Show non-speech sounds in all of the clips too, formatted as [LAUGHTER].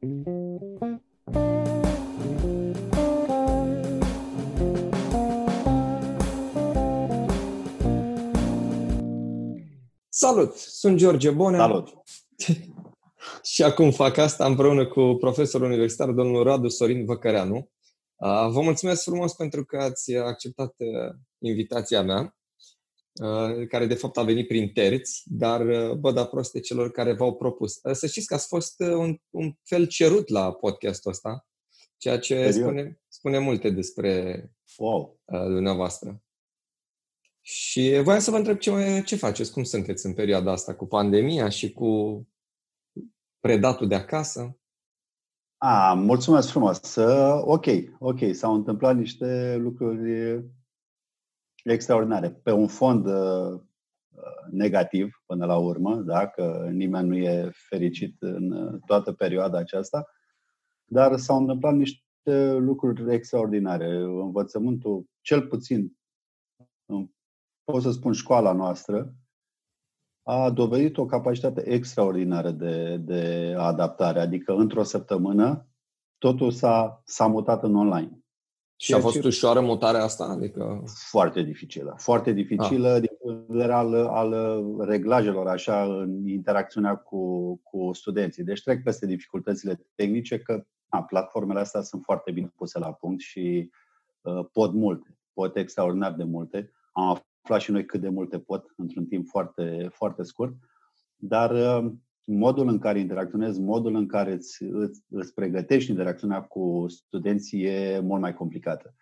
Salut! Sunt George Bonea. Salut! [LAUGHS] și acum fac asta împreună cu profesorul universitar, domnul Radu Sorin Văcăreanu. Vă mulțumesc frumos pentru că ați acceptat invitația mea, care de fapt a venit prin terți, dar bă, da proste celor care v-au propus. Să știți că ați fost un, un fel cerut la podcastul ăsta, ceea ce spune, spune multe despre wow. dumneavoastră. Și voiam să vă întreb ce, ce faceți, cum sunteți în perioada asta cu pandemia și cu predatul de acasă? A, mulțumesc frumos. Ok, ok. S-au întâmplat niște lucruri extraordinare. Pe un fond uh, negativ până la urmă, da? că nimeni nu e fericit în toată perioada aceasta, dar s-au întâmplat niște lucruri extraordinare. Învățământul, cel puțin, pot să spun școala noastră, a dovedit o capacitate extraordinară de, de adaptare. Adică, într-o săptămână, totul s-a, s-a mutat în online. Și a fost ce... ușoară mutarea asta? Adică... Foarte dificilă. Foarte dificilă ah. din punct de vedere al, al reglajelor, așa, în interacțiunea cu, cu studenții. Deci trec peste dificultățile tehnice, că a, platformele astea sunt foarte bine puse la punct și uh, pot multe. Pot extraordinar de multe. Am aflat și noi cât de multe pot într-un timp foarte, foarte scurt, dar uh, modul în care interacționezi, modul în care îți, îți, îți pregătești interacțiunea cu studenții e mult mai complicată.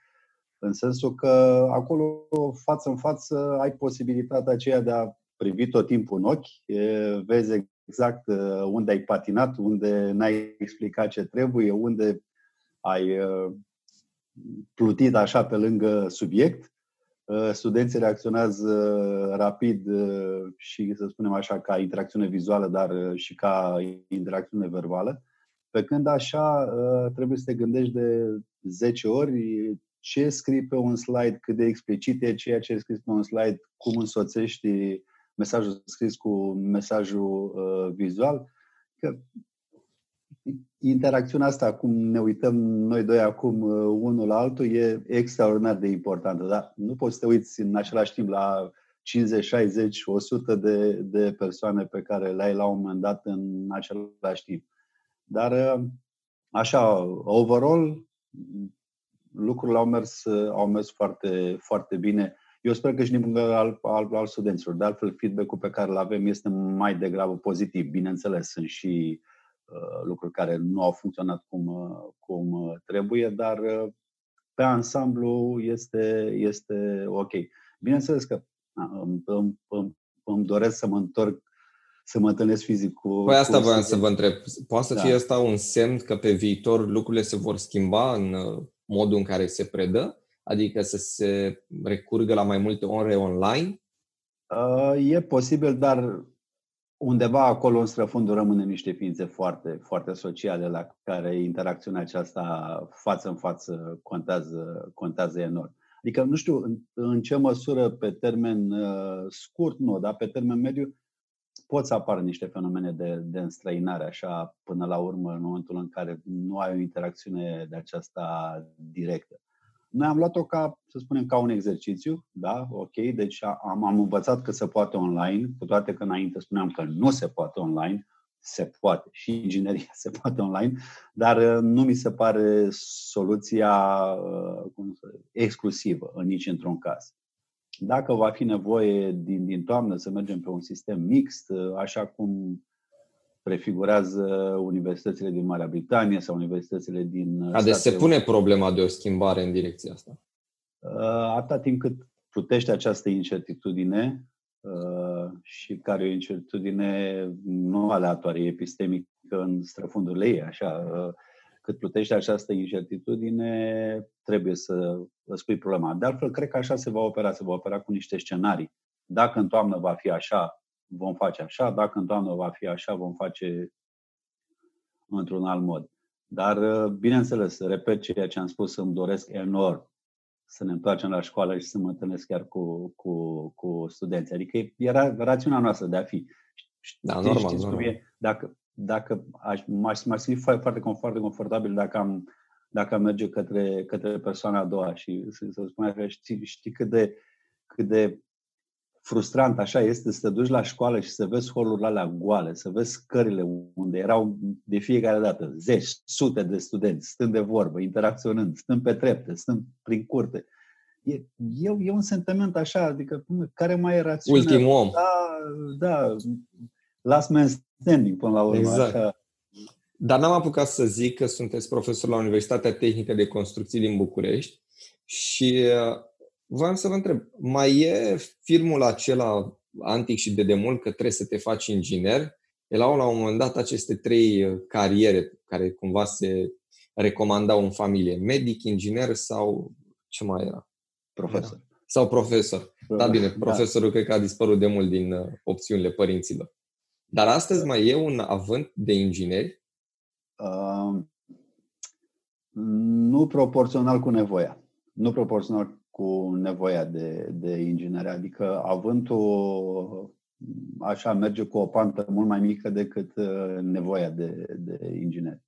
În sensul că acolo, față în față, ai posibilitatea aceea de a privi tot timpul în ochi, vezi exact uh, unde ai patinat, unde n-ai explicat ce trebuie, unde ai uh, plutit așa pe lângă subiect Uh, studenții reacționează uh, rapid uh, și, să spunem așa, ca interacțiune vizuală, dar și ca interacțiune verbală. Pe când așa trebuie să te gândești de 10 ori ce scrii pe un slide, cât de explicit e ceea ce scris pe un slide, cum însoțești mesajul scris cu mesajul vizual. Că interacțiunea asta, cum ne uităm noi doi acum uh, unul la altul, e extraordinar de importantă. Dar nu poți să te uiți în același timp la 50, 60, 100 de, de persoane pe care le ai la un moment dat în același timp. Dar uh, așa, overall, lucrurile au mers, au mers foarte, foarte bine. Eu sper că și din punct de vedere al, al, al studenților. De altfel, feedback-ul pe care îl avem este mai degrabă pozitiv. Bineînțeles, sunt și uh, Uh, lucruri care nu au funcționat cum, uh, cum uh, trebuie, dar pe ansamblu este, este ok. Bineînțeles că îmi, îmi, îmi, îmi doresc să mă întorc să mă întâlnesc fizic cu... Păi asta voiam să vă întreb. Poate să da. fie asta un semn că pe viitor lucrurile se vor schimba în modul în care se predă? Adică să se recurgă la mai multe ore online? E posibil, dar undeva acolo în străfundul rămâne niște ființe foarte, foarte sociale la care interacțiunea aceasta față în față contează, contează enorm. Adică nu știu în, în ce măsură pe termen uh, scurt, nu, dar pe termen mediu pot să apară niște fenomene de, de înstrăinare, așa, până la urmă, în momentul în care nu ai o interacțiune de aceasta directă. Noi am luat-o ca, să spunem, ca un exercițiu, da, ok, deci am, am învățat că se poate online, cu toate că înainte spuneam că nu se poate online, se poate, și ingineria [LAUGHS] se poate online, dar uh, nu mi se pare soluția uh, cum să, exclusivă în nici într-un caz. Dacă va fi nevoie din, din toamnă să mergem pe un sistem mixt, uh, așa cum prefigurează universitățile din Marea Britanie sau universitățile din... A, deci se pune problema de o schimbare în direcția asta. Uh, atâta timp cât plutește această incertitudine uh, și care e o incertitudine nu aleatorie, epistemică în străfundurile ei, așa, uh, cât plutește această incertitudine, trebuie să îți pui problema. De altfel, cred că așa se va opera, se va opera cu niște scenarii. Dacă în toamnă va fi așa, vom face așa, dacă în toamnă va fi așa, vom face într-un alt mod. Dar, bineînțeles, repet ceea ce am spus, îmi doresc enorm să ne întoarcem la școală și să mă întâlnesc chiar cu, cu, cu studenții. Adică era rațiunea noastră de a fi. Da, normal, normal. E, dacă, dacă aș, m-aș, m-aș simți foarte, foarte confortabil dacă am, dacă am merge către, către persoana a doua și să, să spun așa, știi, știi cât de, cât de frustrant așa este să te duci la școală și să vezi holurile alea goale, să vezi scările unde erau de fiecare dată zeci, sute de studenți stând de vorbă, interacționând, stând pe trepte, stând prin curte. E, e, e un sentiment așa, adică care mai e rațional. Ultimul om. Da, da, last man standing până la urmă. Exact. Așa. Dar n-am apucat să zic că sunteți profesor la Universitatea Tehnică de Construcții din București și uh, voiam să vă întreb, mai e filmul acela antic și de demult că trebuie să te faci inginer? Erau la un moment dat aceste trei uh, cariere care cumva se recomandau în familie. Medic, inginer sau ce mai era? Profesor. Sau profesor. Da, bine, da. profesorul da. cred că a dispărut de mult din uh, opțiunile părinților. Dar astăzi mai e un avânt de ingineri? Uh, nu proporțional cu nevoia. Nu proporțional cu nevoia de, de inginerie. Adică avântul așa merge cu o pantă mult mai mică decât uh, nevoia de, de ingineri.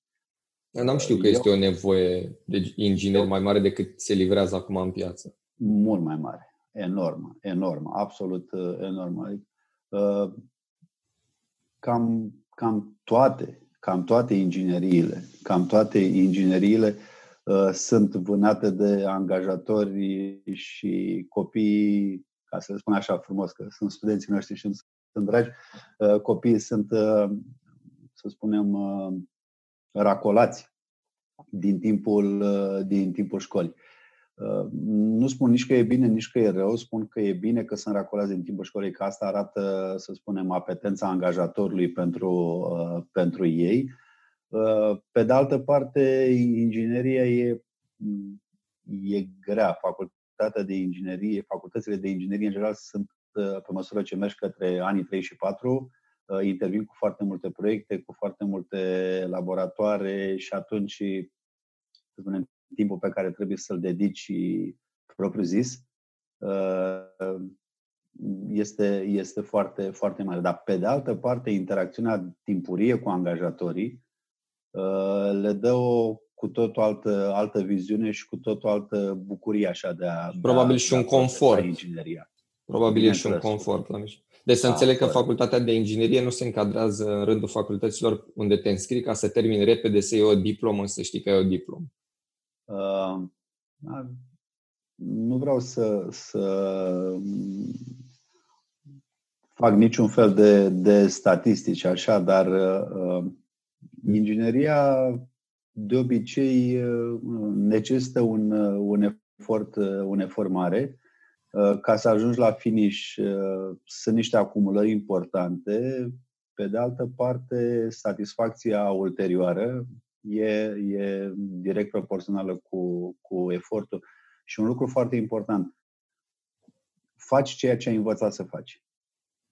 N-am știut că Eu... este o nevoie de inginer mai mare decât se livrează acum în piață. Mult mai mare. Enormă, enormă, absolut uh, enormă. Adică, uh, cam, cam toate, cam toate ingineriile, cam toate ingineriile uh, sunt vânate de angajatori și copii, ca să le spun așa frumos, că sunt studenții noștri și sunt dragi, uh, copiii sunt, uh, să spunem, uh, racolați din timpul, uh, din timpul școlii. Nu spun nici că e bine, nici că e rău, spun că e bine că sunt racolați din timpul școlii, că asta arată, să spunem, apetența angajatorului pentru, uh, pentru ei. Uh, pe de altă parte, ingineria e, e grea. Facultatea de inginerie, facultățile de inginerie în general sunt, uh, pe măsură ce mergi către anii 3 și 4, intervin cu foarte multe proiecte, cu foarte multe laboratoare și atunci, să spunem, timpul pe care trebuie să-l dedici propriu zis uh, este, este foarte, foarte mare. Dar, pe de altă parte, interacțiunea timpurie cu angajatorii uh, le dă o cu tot o altă, altă viziune și cu tot o altă bucurie așa de a Probabil de și un confort. Ingineria. Probabil e și un confort la mici. Deci să da, înțeleg că facultatea de inginerie nu se încadrează în rândul facultăților unde te înscrii ca să termini repede, să iei o diplomă, să știi că ai o diplomă. Uh, nu vreau să, să fac niciun fel de, de statistici așa, dar uh, ingineria de obicei uh, necesită un, uh, un, efort, uh, un efort mare. Uh, ca să ajungi la finish uh, sunt niște acumulări importante. Pe de altă parte, satisfacția ulterioară e, e direct proporțională cu, cu efortul. Și un lucru foarte important, faci ceea ce ai învățat să faci.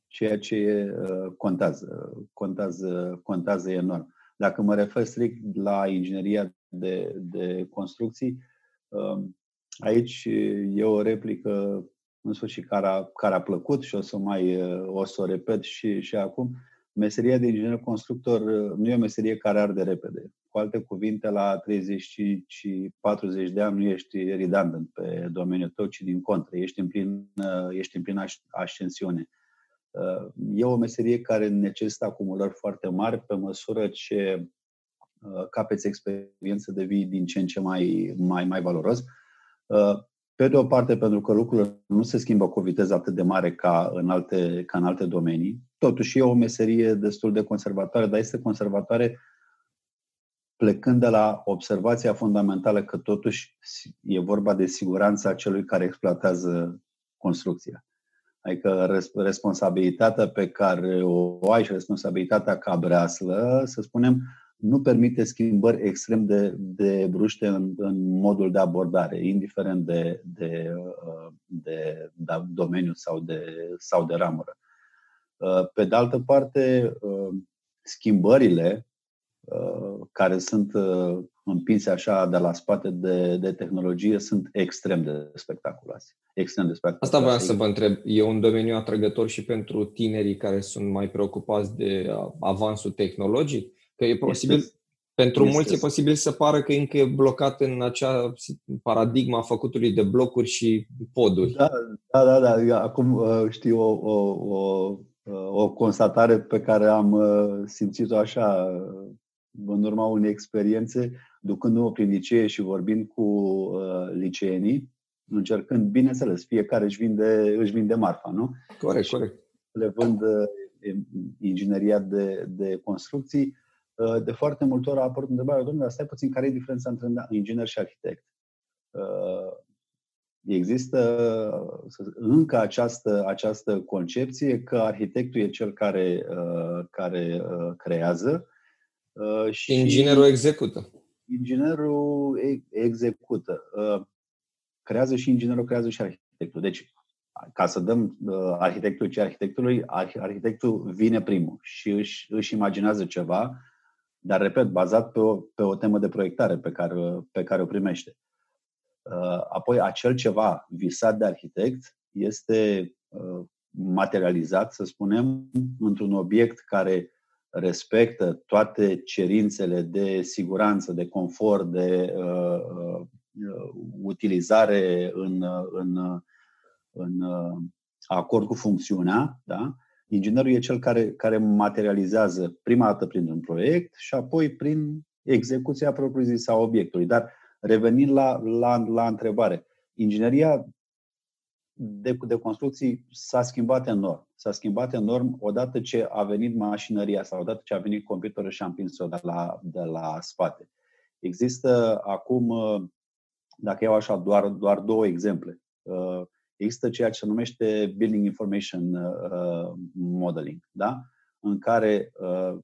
Ceea ce uh, contează, contează, contează enorm. Dacă mă refer strict la ingineria de, de construcții, uh, aici e o replică în sfârșit care a, care a plăcut și o să mai o să o repet și, și acum. Meseria de inginer constructor nu e o meserie care arde repede. Cu alte cuvinte, la 35 și 40 de ani nu ești redundant pe domeniul tău, ci din contră, ești în plin, ești în plin ascensiune. E o meserie care necesită acumulări foarte mari pe măsură ce capeți experiență devii din ce în ce mai, mai, mai valoros. Pe de o parte, pentru că lucrurile nu se schimbă cu o viteză atât de mare ca în alte, ca în alte domenii. Totuși e o meserie destul de conservatoare, dar este conservatoare plecând de la observația fundamentală că totuși e vorba de siguranța celui care exploatează construcția. Adică responsabilitatea pe care o ai și responsabilitatea ca breaslă, să spunem, nu permite schimbări extrem de, de bruște în, în modul de abordare, indiferent de, de, de, de domeniu sau de, sau de ramură. Pe de altă parte, schimbările Uh, care sunt uh, împinse așa de la spate de, de tehnologie sunt extrem de spectaculoase. Extrem de spectaculoase. Asta vreau să vă întreb. E un domeniu atrăgător și pentru tinerii care sunt mai preocupați de avansul tehnologic? Că e posibil, este, pentru este, mulți e posibil să pară că încă e blocat în acea paradigma făcutului de blocuri și poduri. Da, da, da. da. Acum uh, știu o, o, o, o constatare pe care am uh, simțit-o așa în urma unei experiențe, ducându-mă prin licee și vorbind cu uh, liceenii, încercând, bineînțeles, fiecare își vinde, își vinde marfa, nu? Corect, și corect. Le vând uh, ingineria de, de construcții. Uh, de foarte multe ori a apărut întrebarea, domnule, dar stai puțin, care e diferența între inginer și arhitect? Uh, există încă această, această concepție că arhitectul e cel care, uh, care uh, creează Uh, și inginerul execută. Inginerul execută. Uh, creează și inginerul, creează și arhitectul. Deci, ca să dăm uh, arhitectul ce arhitectului, arhitectul vine primul și își, își imaginează ceva, dar, repet, bazat pe o, pe o temă de proiectare pe care, pe care o primește. Apoi, acel ceva visat de arhitect este materializat, să spunem, într-un obiect care respectă toate cerințele de siguranță, de confort, de uh, uh, utilizare în, în, în uh, acord cu funcțiunea, da? inginerul e cel care, care materializează prima dată prin un proiect și apoi prin execuția propriu-zisă a obiectului. Dar revenind la, la, la întrebare, ingineria de, de construcții s-a schimbat enorm. S-a schimbat enorm odată ce a venit mașinăria sau odată ce a venit computerul și a împins-o de la, de la spate. Există acum, dacă iau așa doar, doar două exemple, există ceea ce se numește Building Information uh, Modeling, da? în care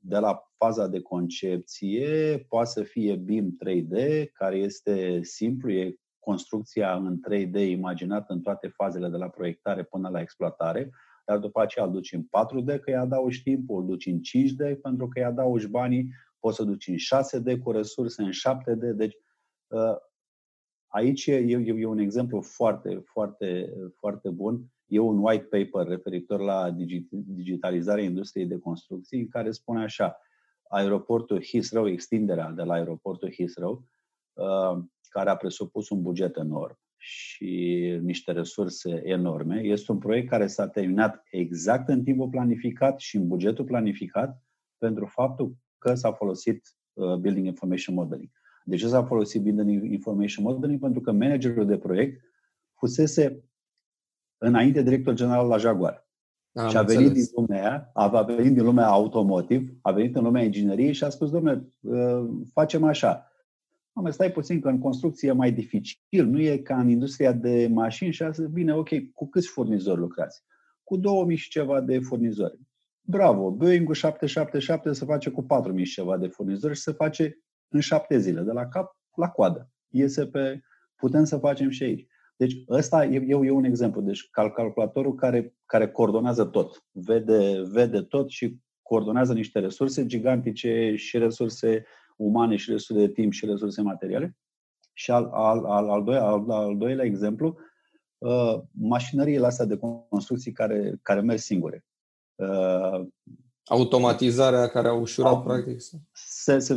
de la faza de concepție poate să fie BIM 3D, care este simplu, e construcția în 3D imaginată în toate fazele de la proiectare până la exploatare, dar după aceea îl duci în 4D că îi adaugi timpul, îl duci în 5D pentru că îi adaugi banii, poți să duci în 6D cu resurse, în 7D. Deci ă, aici e, e, e un exemplu foarte, foarte, foarte bun. E un white paper referitor la digitalizarea industriei de construcții în care spune așa, aeroportul Heathrow, extinderea de la aeroportul Heathrow, ă, care a presupus un buget enorm și niște resurse enorme. Este un proiect care s-a terminat exact în timpul planificat și în bugetul planificat pentru faptul că s-a folosit uh, Building Information Modeling. De ce s-a folosit Building Information Modeling? Pentru că managerul de proiect fusese înainte director general la Jaguar. Am și a venit înțeles. din lumea a venit din lumea automotive, a venit în lumea ingineriei și a spus, domnule, uh, facem așa, Mă, stai puțin că în construcție e mai dificil, nu e ca în industria de mașini și asta, bine, ok, cu câți furnizori lucrați? Cu 2000 și ceva de furnizori. Bravo, Boeing-ul 777 se face cu 4000 și ceva de furnizori și se face în șapte zile, de la cap la coadă. Iese pe, putem să facem și aici. Deci ăsta e, e, e un exemplu. Deci cal, calculatorul care, care coordonează tot, vede, vede tot și coordonează niște resurse gigantice și resurse umane și resurse de timp și resurse materiale. Și al, al, al, al, doilea, al, al doilea exemplu, uh, mașinăriile astea de construcții care, care merg singure. Uh, Automatizarea care a ușurat, au, practic. Se, se,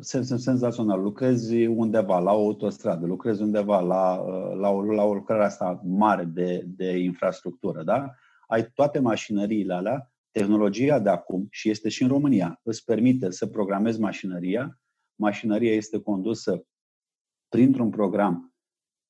se, se, senzațional. Lucrezi undeva la o autostradă, lucrezi undeva la, uh, la, o, la o lucrare asta mare de, de infrastructură, da? Ai toate mașinăriile alea Tehnologia de acum, și este și în România, îți permite să programezi mașinăria. Mașinăria este condusă printr-un program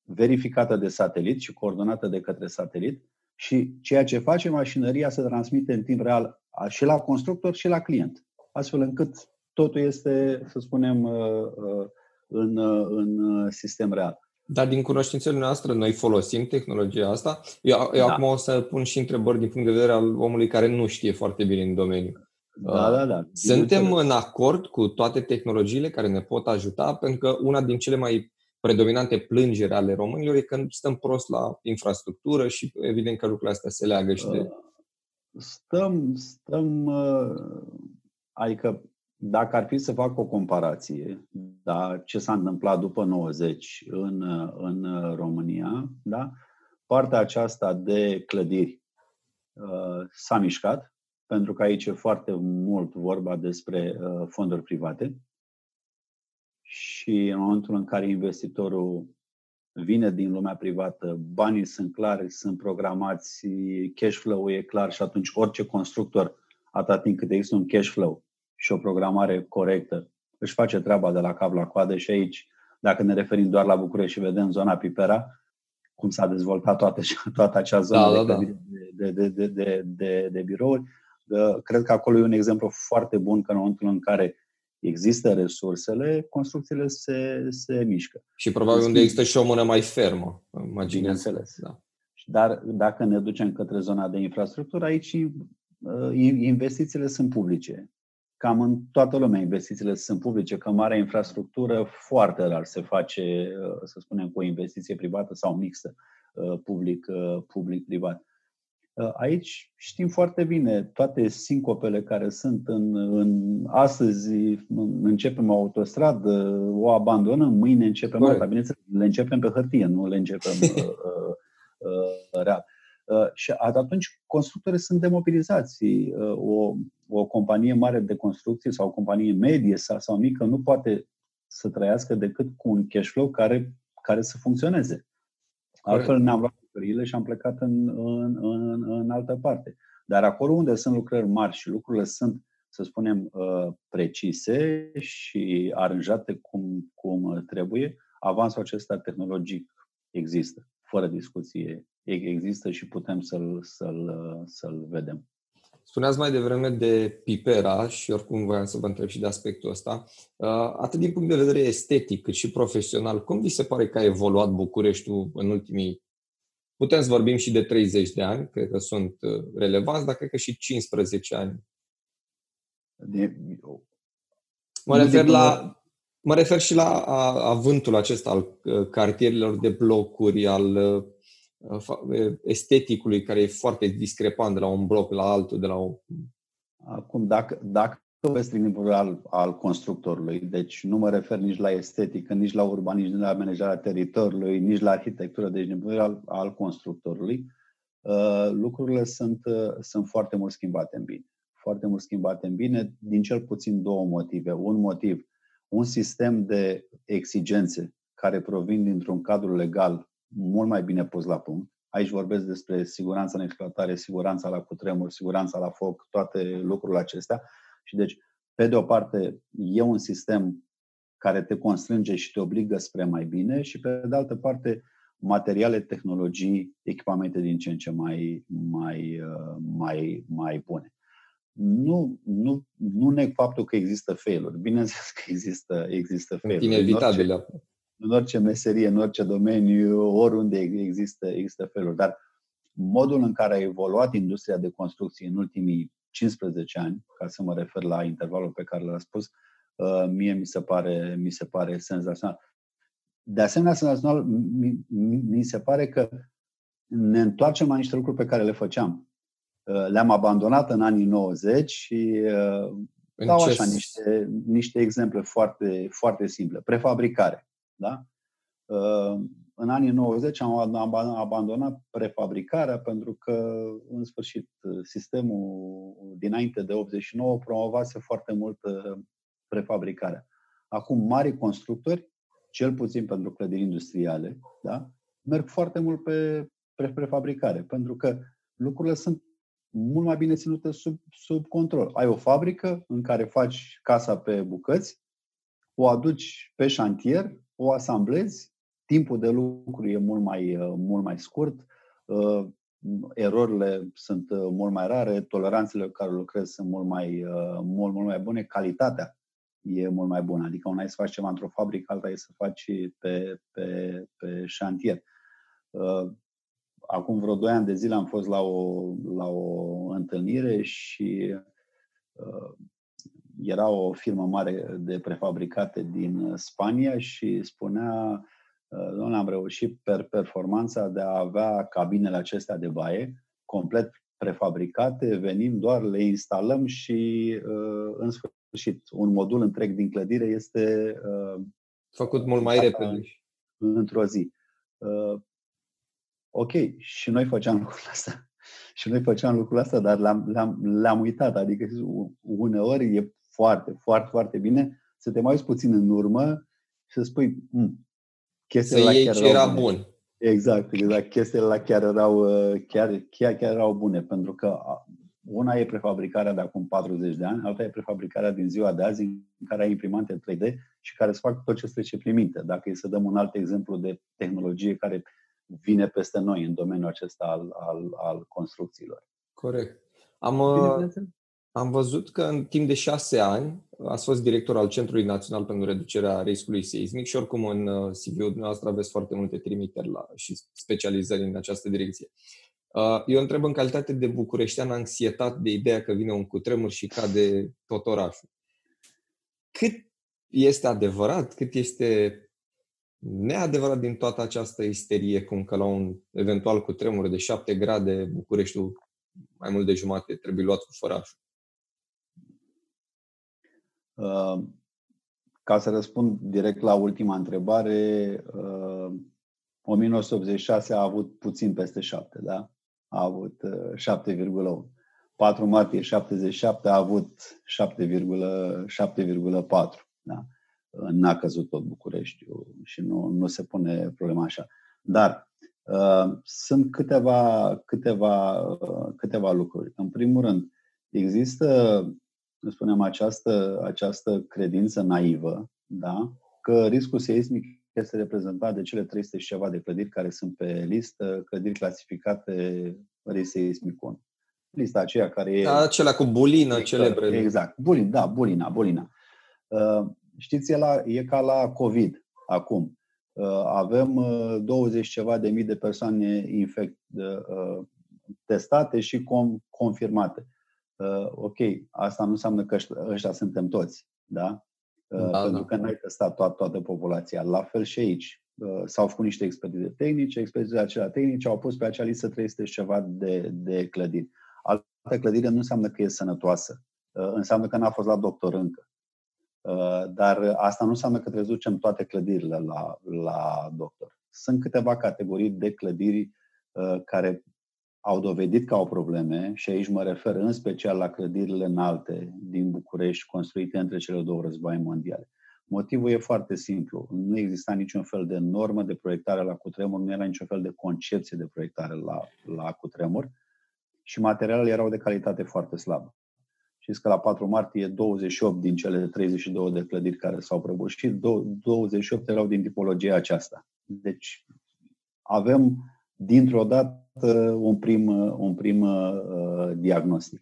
verificată de satelit și coordonată de către satelit și ceea ce face mașinăria se transmite în timp real și la constructor și la client, astfel încât totul este, să spunem, uh, uh, în, uh, în sistem real. Dar din cunoștințele noastre, noi folosim tehnologia asta. Eu, eu da. acum o să pun și întrebări din punct de vedere al omului care nu știe foarte bine în domeniu. Da, da, da. Suntem în acord cu toate tehnologiile care ne pot ajuta, pentru că una din cele mai predominante plângeri ale românilor e că stăm prost la infrastructură și evident că lucrurile astea se leagă și de... Stăm, stăm, uh, adică dacă ar fi să fac o comparație, da, ce s-a întâmplat după 90 în, în România, da, partea aceasta de clădiri uh, s-a mișcat, pentru că aici e foarte mult vorba despre uh, fonduri private. Și în momentul în care investitorul vine din lumea privată, banii sunt clari, sunt programați, cash flow e clar și atunci orice constructor, atât timp cât există un cash flow și o programare corectă, își face treaba de la cap la coadă și aici, dacă ne referim doar la București și vedem zona Pipera, cum s-a dezvoltat toată, toată acea zonă da, da, da. De, de, de, de, de, de birouri, cred că acolo e un exemplu foarte bun că în momentul în care există resursele, construcțiile se, se mișcă. Și probabil unde există și o mână mai fermă, Bineînțeles. Da. Dar dacă ne ducem către zona de infrastructură, aici uh, investițiile sunt publice. Cam în toată lumea investițiile sunt publice, că marea infrastructură foarte rar se face, uh, să spunem, cu o investiție privată sau mixtă, uh, public, public-privat. Uh, aici știm foarte bine toate sincopele care sunt în, în astăzi începem o autostradă, o abandonăm, mâine începem alta. Bineînțeles, le începem pe hârtie, nu le începem [LAUGHS] uh, uh, uh, real. Uh, și atunci constructorii sunt demobilizați. Uh, o, o companie mare de construcție sau o companie medie sau, sau mică nu poate să trăiască decât cu un cash flow care, care să funcționeze. Altfel ne-am luat lucrările și am plecat în, în, în, în altă parte. Dar acolo unde sunt lucrări mari și lucrurile sunt, să spunem, uh, precise și aranjate cum, cum trebuie, avansul acesta tehnologic există, fără discuție. Există și putem să-l, să-l, să-l vedem. Spuneați mai devreme de Pipera și oricum voiam să vă întreb și de aspectul ăsta. Uh, atât din punct de vedere estetic cât și profesional, cum vi se pare că a evoluat Bucureștiul în ultimii Putem să vorbim și de 30 de ani, cred că sunt uh, relevanți, dar cred că și 15 ani. De... Mă refer, la, mă refer și la avântul acesta al uh, cartierilor de blocuri, al uh, esteticului care e foarte discrepant de la un bloc la altul, de la o... Acum, dacă, dacă vezi din punct al, al constructorului. Deci nu mă refer nici la estetică, nici la urbanism, nici la amenajarea teritoriului, nici la arhitectură, deci din punct al, al constructorului. Uh, lucrurile sunt, uh, sunt foarte mult schimbate în bine. Foarte mult schimbate în bine, din cel puțin două motive. Un motiv, un sistem de exigențe care provin dintr-un cadru legal mult mai bine pus la punct. Aici vorbesc despre siguranța în exploatare, siguranța la cutremur, siguranța la foc, toate lucrurile acestea și deci, pe de o parte, e un sistem care te constrânge și te obligă spre mai bine și pe de altă parte, materiale, tehnologii, echipamente din ce în ce mai, mai, uh, mai, mai bune. Nu, nu, nu neg faptul că există failuri. Bineînțeles că există, există failuri. Inevitabil. În orice, în orice meserie, în orice domeniu, oriunde există, există failuri. Dar modul în care a evoluat industria de construcții în ultimii 15 ani, ca să mă refer la intervalul pe care l-a spus, uh, mie mi se pare, mi se pare senzațional. De asemenea, senzațional, mi, mi se pare că ne întoarcem la niște lucruri pe care le făceam. Uh, le-am abandonat în anii 90 și uh, dau așa niște, niște exemple foarte, foarte simple. Prefabricare. Da? În anii 90 am abandonat prefabricarea pentru că, în sfârșit, sistemul dinainte de 89 promovase foarte mult uh, prefabricarea. Acum, mari constructori, cel puțin pentru clădiri industriale, da, merg foarte mult pe prefabricare, pentru că lucrurile sunt mult mai bine ținute sub, sub control. Ai o fabrică în care faci casa pe bucăți, o aduci pe șantier, o asamblezi, timpul de lucru e mult mai, uh, mult mai scurt, uh, erorile sunt uh, mult mai rare, toleranțele cu care lucrezi sunt mult mai, mult, mult mai bune, calitatea e mult mai bună. Adică una e să faci ceva într-o fabrică, alta e să faci pe, pe, pe șantier. Acum vreo doi ani de zile am fost la o, la o întâlnire și era o firmă mare de prefabricate din Spania și spunea noi am reușit per performanța de a avea cabinele acestea de baie complet prefabricate, venim doar, le instalăm și uh, în sfârșit, un modul întreg din clădire este făcut mult mai repede. Într-o zi. Ok, și noi făceam lucrul ăsta. Și noi făceam lucrul ăsta, dar l-am, l-am, l-am uitat. Adică uneori e foarte, foarte, foarte bine să te mai uiți puțin în urmă și să spui hm, chestiile să iei chiar ce era bune. bun. Exact, exact. Chestiile la chiar erau, uh, chiar, chiar, chiar erau bune, pentru că una e prefabricarea de acum 40 de ani, alta e prefabricarea din ziua de azi, în care ai imprimante 3D și care îți fac tot ce trece prin minte. Dacă e să dăm un alt exemplu de tehnologie care vine peste noi în domeniul acesta al, al, al construcțiilor. Corect. Am, uh, am văzut că în timp de șase ani ați fost director al Centrului Național pentru Reducerea Riscului Seismic și oricum în uh, CV-ul dumneavoastră aveți foarte multe trimiteri la, și specializări în această direcție. Uh, eu întreb în calitate de bucureștean anxietat de ideea că vine un cutremur și cade tot orașul. Cât este adevărat, cât este neadevărat din toată această isterie, cum că la un eventual cutremur de 7 grade Bucureștiul mai mult de jumate trebuie luat cu fărașul? Uh, ca să răspund direct la ultima întrebare, uh, 1986 a avut puțin peste 7, da? A avut uh, 7,1. 4 martie 77 a avut 7,4. Da? N-a căzut tot Bucureștiul și nu, nu se pune problema așa. Dar uh, sunt câteva, câteva, uh, câteva lucruri. În primul rând, există spunem, această, această credință naivă, da? că riscul seismic este reprezentat de cele 300 și ceva de clădiri care sunt pe listă, clădiri clasificate risc seismic 1. Lista aceea care e... Da, acelea cu bulină exact, celebre. Exact. Bulin, da, bulina, bulina. Uh, știți, e, la, e ca la COVID acum. Uh, avem uh, 20 ceva de mii de persoane infect, uh, testate și com, confirmate uh, ok, asta nu înseamnă că ăștia, ăștia suntem toți, da? Uh, da pentru da. că n-ai testat toată, toată populația. La fel și aici. Uh, s-au făcut niște expediții tehnice, expedițiile acelea tehnice au pus pe acea listă 300 și ceva de, de clădiri. Altă clădire nu înseamnă că e sănătoasă. Uh, înseamnă că n-a fost la doctor încă. Uh, dar asta nu înseamnă că trebuie să toate clădirile la, la doctor. Sunt câteva categorii de clădiri uh, care au dovedit că au probleme și aici mă refer în special la clădirile înalte din București construite între cele două războaie mondiale. Motivul e foarte simplu. Nu exista niciun fel de normă de proiectare la cutremur, nu era niciun fel de concepție de proiectare la, la cutremur și materialele erau de calitate foarte slabă. Știți că la 4 martie 28 din cele 32 de clădiri care s-au prăbușit, 28 erau din tipologia aceasta. Deci avem dintr-o dată un prim, un prim uh, diagnostic.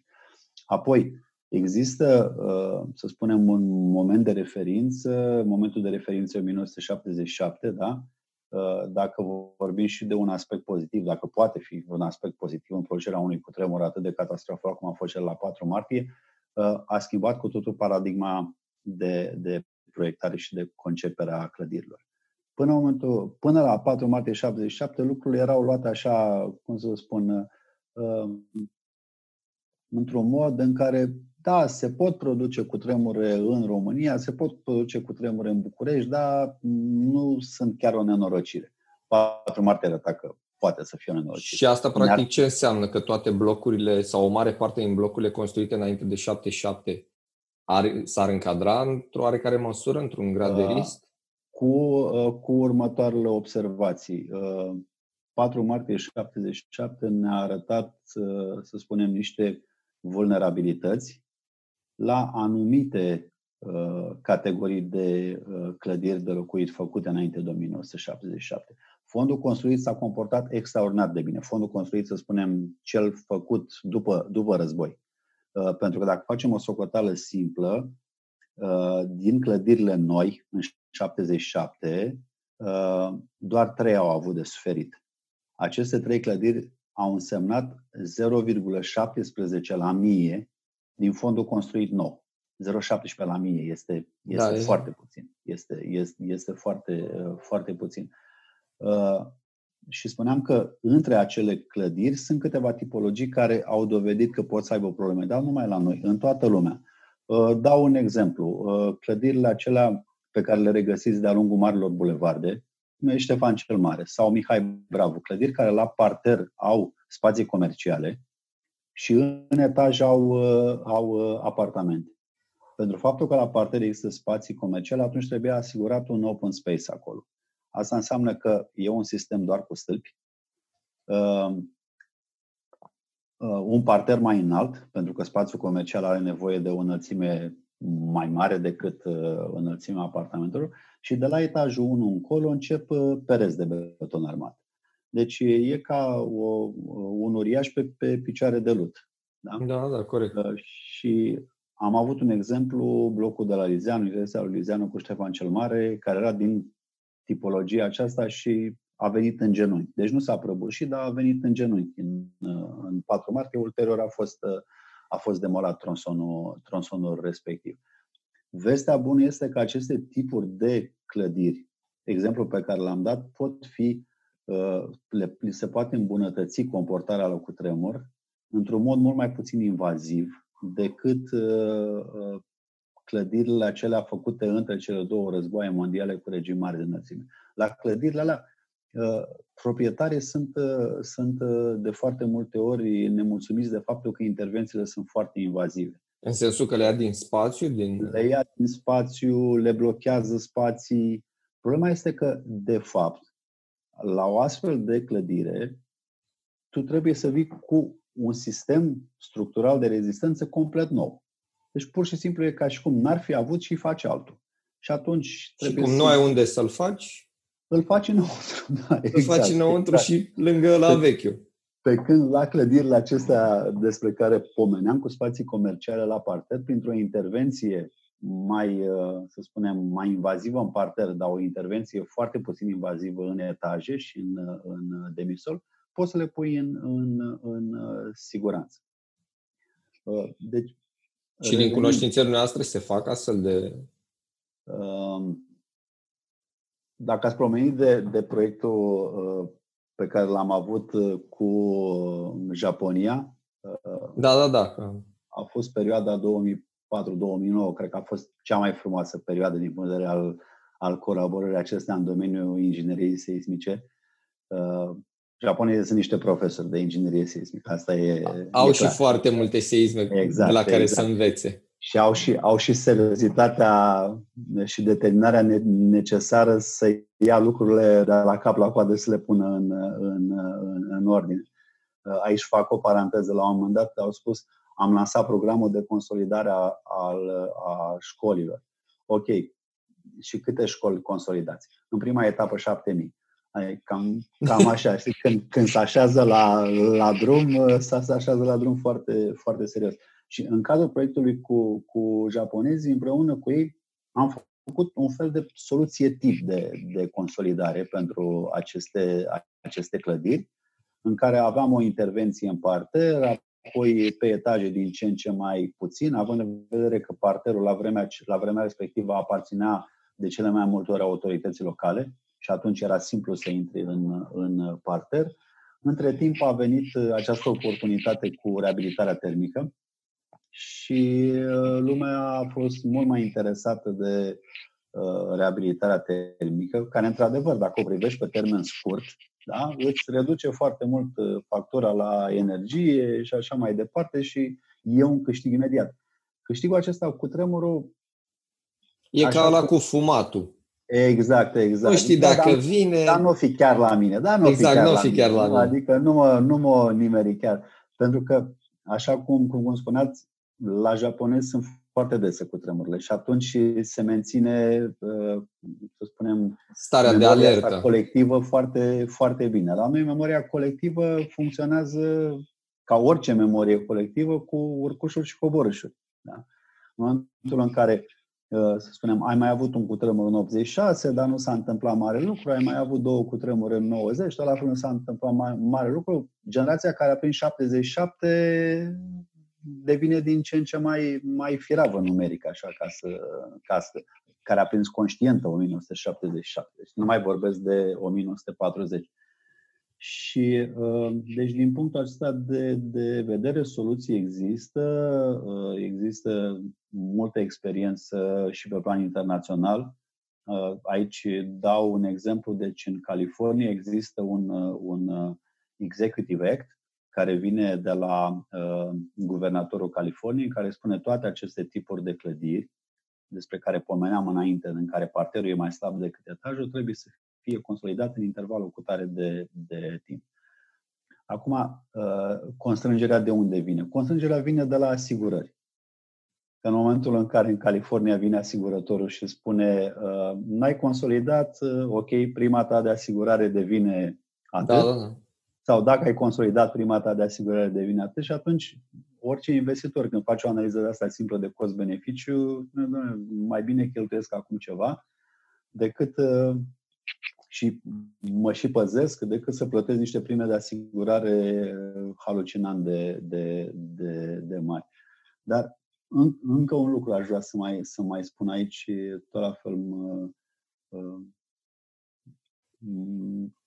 Apoi, există, uh, să spunem, un moment de referință, momentul de referință 1977, da? Uh, dacă vorbim și de un aspect pozitiv, dacă poate fi un aspect pozitiv în producerea unui cutremur atât de catastrofal cum a fost cel la 4 martie, uh, a schimbat cu totul paradigma de, de proiectare și de concepere a clădirilor. Până, momentul, până la 4 martie 77, lucrurile erau luate așa, cum să spun, uh, într-un mod în care, da, se pot produce cu tremure în România, se pot produce cu tremure în București, dar nu sunt chiar o nenorocire. 4 martie arăta că poate să fie o nenorocire. Și asta, practic, ce înseamnă? Că toate blocurile, sau o mare parte din blocurile construite înainte de 77 ar, s-ar încadra într-o oarecare măsură, într-un grad de risc? cu, uh, cu următoarele observații. 4 uh, martie 77 ne-a arătat, uh, să spunem, niște vulnerabilități la anumite categorii de clădiri de locuit făcute înainte de 1977. Fondul construit s-a comportat extraordinar de bine. Fondul construit, să spunem, cel făcut după, după război. Pentru că dacă facem o socoteală simplă, din clădirile noi, în 77, uh, doar trei au avut de suferit. Aceste trei clădiri au însemnat 0,17 la mie din fondul construit nou. 0,17 la mie este, este da, foarte e. puțin. Este, este, este foarte, uh, foarte puțin. Uh, și spuneam că între acele clădiri sunt câteva tipologii care au dovedit că pot să aibă probleme, dar nu numai la noi, în toată lumea. Dau un exemplu. Clădirile acelea pe care le regăsiți de-a lungul marilor bulevarde, cum e Ștefan cel Mare sau Mihai Bravu, clădiri care la parter au spații comerciale și în etaj au, au apartamente. Pentru faptul că la parter există spații comerciale, atunci trebuie asigurat un open space acolo. Asta înseamnă că e un sistem doar cu stâlpi, uh, uh, un parter mai înalt, pentru că spațiul comercial are nevoie de o înălțime mai mare decât uh, înălțimea apartamentelor și de la etajul 1 încolo încep pereți de beton armat. Deci e ca o, un uriaș pe, pe picioare de lut. Da, da, da corect. Și am avut un exemplu, blocul de la Lizeanu, Universitatea lui Lizeanu cu Ștefan cel Mare, care era din tipologia aceasta și a venit în genunchi. Deci nu s-a prăbușit, dar a venit în genunchi în, în 4 martie. Ulterior a fost, a fost demolat tronsonul, tronsonul respectiv. Vestea bună este că aceste tipuri de clădiri, exemplu pe care l-am dat, pot fi, le, se poate îmbunătăți comportarea la cutremur într-un mod mult mai puțin invaziv decât clădirile acelea făcute între cele două războaie mondiale cu regim mare de înălțime. La clădirile alea, uh, proprietarii sunt, uh, sunt uh, de foarte multe ori nemulțumiți de faptul că intervențiile sunt foarte invazive. În sensul că le ia din spațiu? Din... Le ia din spațiu, le blochează spații. Problema este că, de fapt, la o astfel de clădire, tu trebuie să vii cu un sistem structural de rezistență complet nou. Deci pur și simplu e ca și cum n-ar fi avut și face altul. Și atunci trebuie Și cum să... nu ai unde să-l faci? Îl faci înăuntru. [LAUGHS] Da, exact, îl faci exact, înăuntru exact. și lângă la pe, vechiul. Pe când la clădirile acestea despre care pomeneam cu spații comerciale la parter, printr-o intervenție mai, uh, să spunem, mai invazivă în parter, dar o intervenție foarte puțin invazivă în etaje și în, în demisol, poți să le pui în, în, în uh, siguranță. Uh, deci, și din cunoștințele noastre se fac astfel de... Um, dacă ați promenit de, de proiectul uh, pe care l-am avut uh, cu uh, Japonia. Da, da, da. A fost perioada 2004-2009, cred că a fost cea mai frumoasă perioadă din punct de vedere al, al colaborării acestea în domeniul ingineriei seismice. Japonii sunt niște profesori de inginerie seismică. Asta e. Au e și clar. foarte multe seisme exact, de la care exact. să învețe. Și au și, au și seriozitatea și determinarea necesară să ia lucrurile de la cap la coadă să le pună în, în, în, în ordine. Aici fac o paranteză. La un moment dat au spus am lansat programul de consolidare a, al, a școlilor. Ok. Și câte școli consolidați? În prima etapă 7000 Cam, cam așa, știi? Când, când se așează la, la drum, se așează la drum foarte, foarte serios. Și în cadrul proiectului cu, cu japonezii, împreună cu ei, am făcut un fel de soluție tip de, de consolidare pentru aceste, aceste clădiri, în care aveam o intervenție în parter, apoi pe etaje din ce în ce mai puțin, având în vedere că parterul la vremea, la vremea respectivă aparținea de cele mai multe ori autorității locale, și atunci era simplu să intri în, în parter. Între timp a venit această oportunitate cu reabilitarea termică și uh, lumea a fost mult mai interesată de uh, reabilitarea termică, care, într-adevăr, dacă o privești pe termen scurt, da, îți reduce foarte mult uh, factura la energie și așa mai departe și e un câștig imediat. Câștigul acesta cu tremurul... E ca la cu fumatul. Exact, exact. Nu știi da, dacă dar, vine... Dar nu fi chiar la mine. Dar nu exact, fi chiar, nu la, fi mine. chiar la mine. Adică nu mă, nu mă nimeri chiar. Pentru că, așa cum, cum, cum spuneați, la japonez sunt foarte dese cu tremurile și atunci se menține, uh, să spunem, starea de alertă colectivă foarte, foarte bine. La noi memoria colectivă funcționează ca orice memorie colectivă cu urcușuri și coborâșuri. Da? În momentul în care Uh, să spunem, ai mai avut un cutremur în 86, dar nu s-a întâmplat mare lucru, ai mai avut două cutremuri în 90, dar la fel nu s-a întâmplat mare lucru. Generația care a prins 77 devine din ce în ce mai, mai firavă numeric, așa, ca să, ca să, care a prins conștientă 1977. Deci nu mai vorbesc de 1940. Și, uh, deci, din punctul acesta de, de vedere, soluții există, uh, există multă experiență și pe plan internațional. Uh, aici dau un exemplu, deci în California există un, un Executive Act care vine de la uh, guvernatorul Californiei, care spune toate aceste tipuri de clădiri despre care pomeneam înainte, în care parterul e mai slab decât etajul, trebuie să fie consolidat în intervalul cu tare de, de timp. Acum, uh, constrângerea de unde vine? Constrângerea vine de la asigurări. Că în momentul în care în California vine asigurătorul și spune uh, n-ai consolidat, uh, ok, prima ta de asigurare devine atât. Da, da, da. Sau dacă ai consolidat prima ta de asigurare devine atât și atunci orice investitor când face o analiză de asta simplă de cost-beneficiu, mai bine cheltuiesc acum ceva decât și mă și păzesc decât să plătesc niște prime de asigurare halucinant de, de, de, de mari. Dar în, încă un lucru aș vrea să mai, să mai spun aici, tot la fel mă,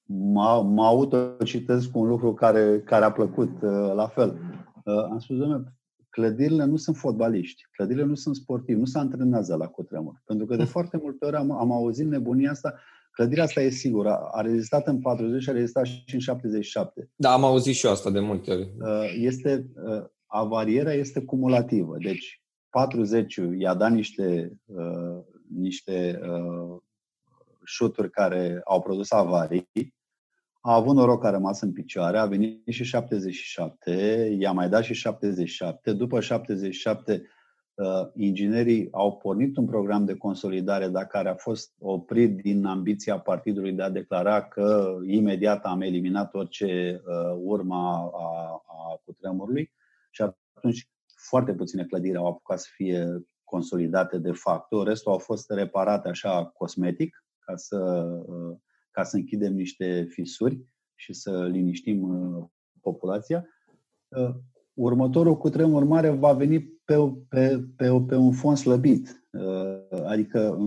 mă, mă autocitesc cu un lucru care, care a plăcut la fel. Am spus, domnule, clădirile nu sunt fotbaliști, clădirile nu sunt sportivi, nu se antrenează la cutremur. Pentru că de [LAUGHS] foarte multe ori am, am auzit nebunia asta, Clădirea asta e sigură. A rezistat în 40 și a rezistat și în 77. Da, am auzit și eu asta de multe ori. Uh, este, uh, avarierea este cumulativă. Deci 40 i-a dat niște, uh, niște șuturi care au produs avarii, a avut noroc că a rămas în picioare, a venit și 77, i-a mai dat și 77, după 77 Uh, inginerii au pornit un program de consolidare, dar care a fost oprit din ambiția partidului de a declara că imediat am eliminat orice uh, urma a, a cutremurului și atunci foarte puține clădiri au apucat să fie consolidate de fapt. Restul au fost reparate așa cosmetic ca să, uh, ca să închidem niște fisuri și să liniștim populația următorul cutremur mare va veni pe, pe, pe, pe un fond slăbit. Uh, adică.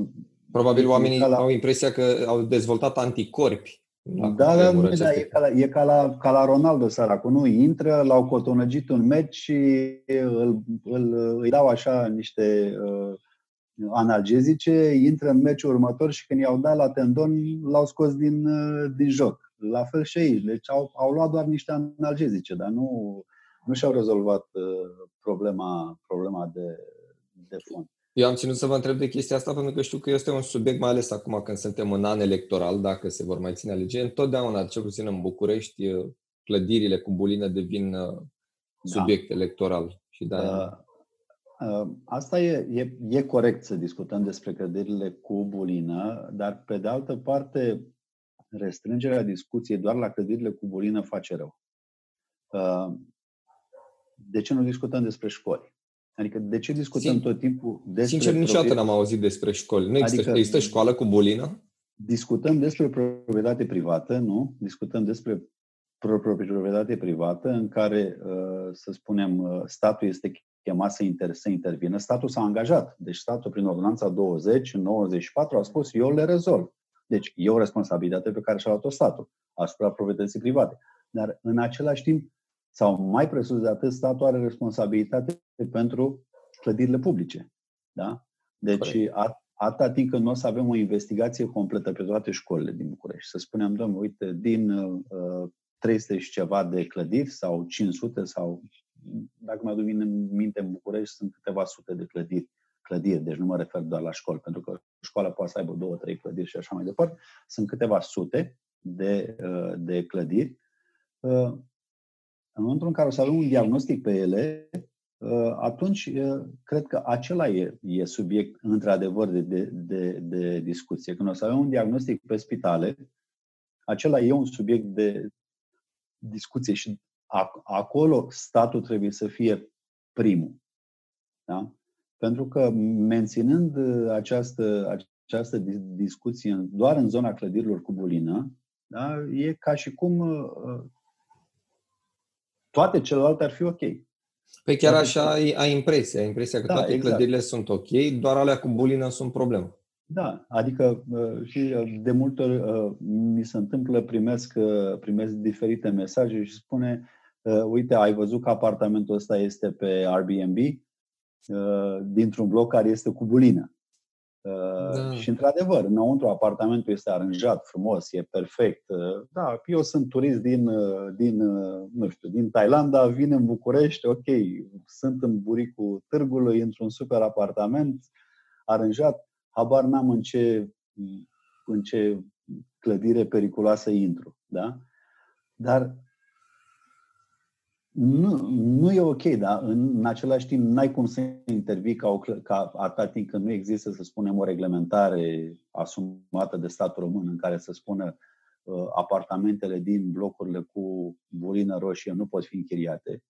Probabil oamenii la... au impresia că au dezvoltat anticorpi. Da, da, da, da e, ca la, e ca la, ca la Ronaldo săracul, nu? Intră, l-au cotonăgit un meci și îl, îl, îi dau așa niște uh, analgezice, intră în meciul următor și când i-au dat la tendon, l-au scos din, uh, din joc. La fel și aici. Deci au, au luat doar niște analgezice, dar nu nu și-au rezolvat uh, problema, problema de, de fond. Eu am ținut să vă întreb de chestia asta pentru că știu că este un subiect, mai ales acum când suntem în an electoral, dacă se vor mai ține alegeri. Întotdeauna, cel puțin în București, uh, clădirile cu bulină devin uh, da. subiect da. electoral. Și de uh, Asta e, e, e corect să discutăm despre clădirile cu bulină, dar pe de altă parte, restrângerea discuției doar la clădirile cu bulină face rău de ce nu discutăm despre școli? Adică de ce discutăm Sim. tot timpul despre... Sincer, niciodată n-am auzit despre școli. Nu există, adică, există școală cu bulină? Discutăm despre proprietate privată, nu? Discutăm despre proprietate privată în care, uh, să spunem, uh, statul este chemat să, inter, să intervină. Statul s-a angajat. Deci statul, prin ordonanța 20, în 94, a spus, eu le rezolv. Deci e o responsabilitate pe care și-a luat-o statul asupra proprietății private. Dar, în același timp, sau mai presus de atât, statul are responsabilitate pentru clădirile publice. Da? Deci, atâta timp când nu o să avem o investigație completă pe toate școlile din București, să spunem, domnule, uite, din uh, 300 și ceva de clădiri sau 500 sau, dacă mai aduc în minte, în București sunt câteva sute de clădiri, clădiri, deci nu mă refer doar la școli, pentru că școala poate să aibă două, trei clădiri și așa mai departe, sunt câteva sute de, uh, de clădiri. Uh, în momentul în care o să avem un diagnostic pe ele, uh, atunci uh, cred că acela e, e subiect într-adevăr de, de, de, de discuție. Când o să avem un diagnostic pe spitale, acela e un subiect de discuție și acolo statul trebuie să fie primul. Da? Pentru că menținând această, această discuție doar în zona clădirilor cu bulină, da? e ca și cum uh, toate celelalte ar fi ok. Păi chiar așa ai, ai impresia, ai impresia că da, toate exact. clădirile sunt ok, doar alea cu bulină sunt problemă. Da, adică și de multe ori mi se întâmplă, primesc, primesc diferite mesaje și spune uite, ai văzut că apartamentul ăsta este pe Airbnb dintr-un bloc care este cu bulină. Da. Și, într-adevăr, înăuntru apartamentul este aranjat frumos, e perfect. Da, eu sunt turist din, din, nu știu, din Thailanda, vin în București, ok, sunt în buricul târgului, într-un super apartament aranjat, habar n-am în ce, în ce clădire periculoasă intru. Da? Dar nu, nu e ok, dar în, în același timp n-ai cum să intervii ca, o, ca atâta timp când nu există, să spunem, o reglementare asumată de statul român în care să spună uh, apartamentele din blocurile cu bulină roșie nu pot fi închiriate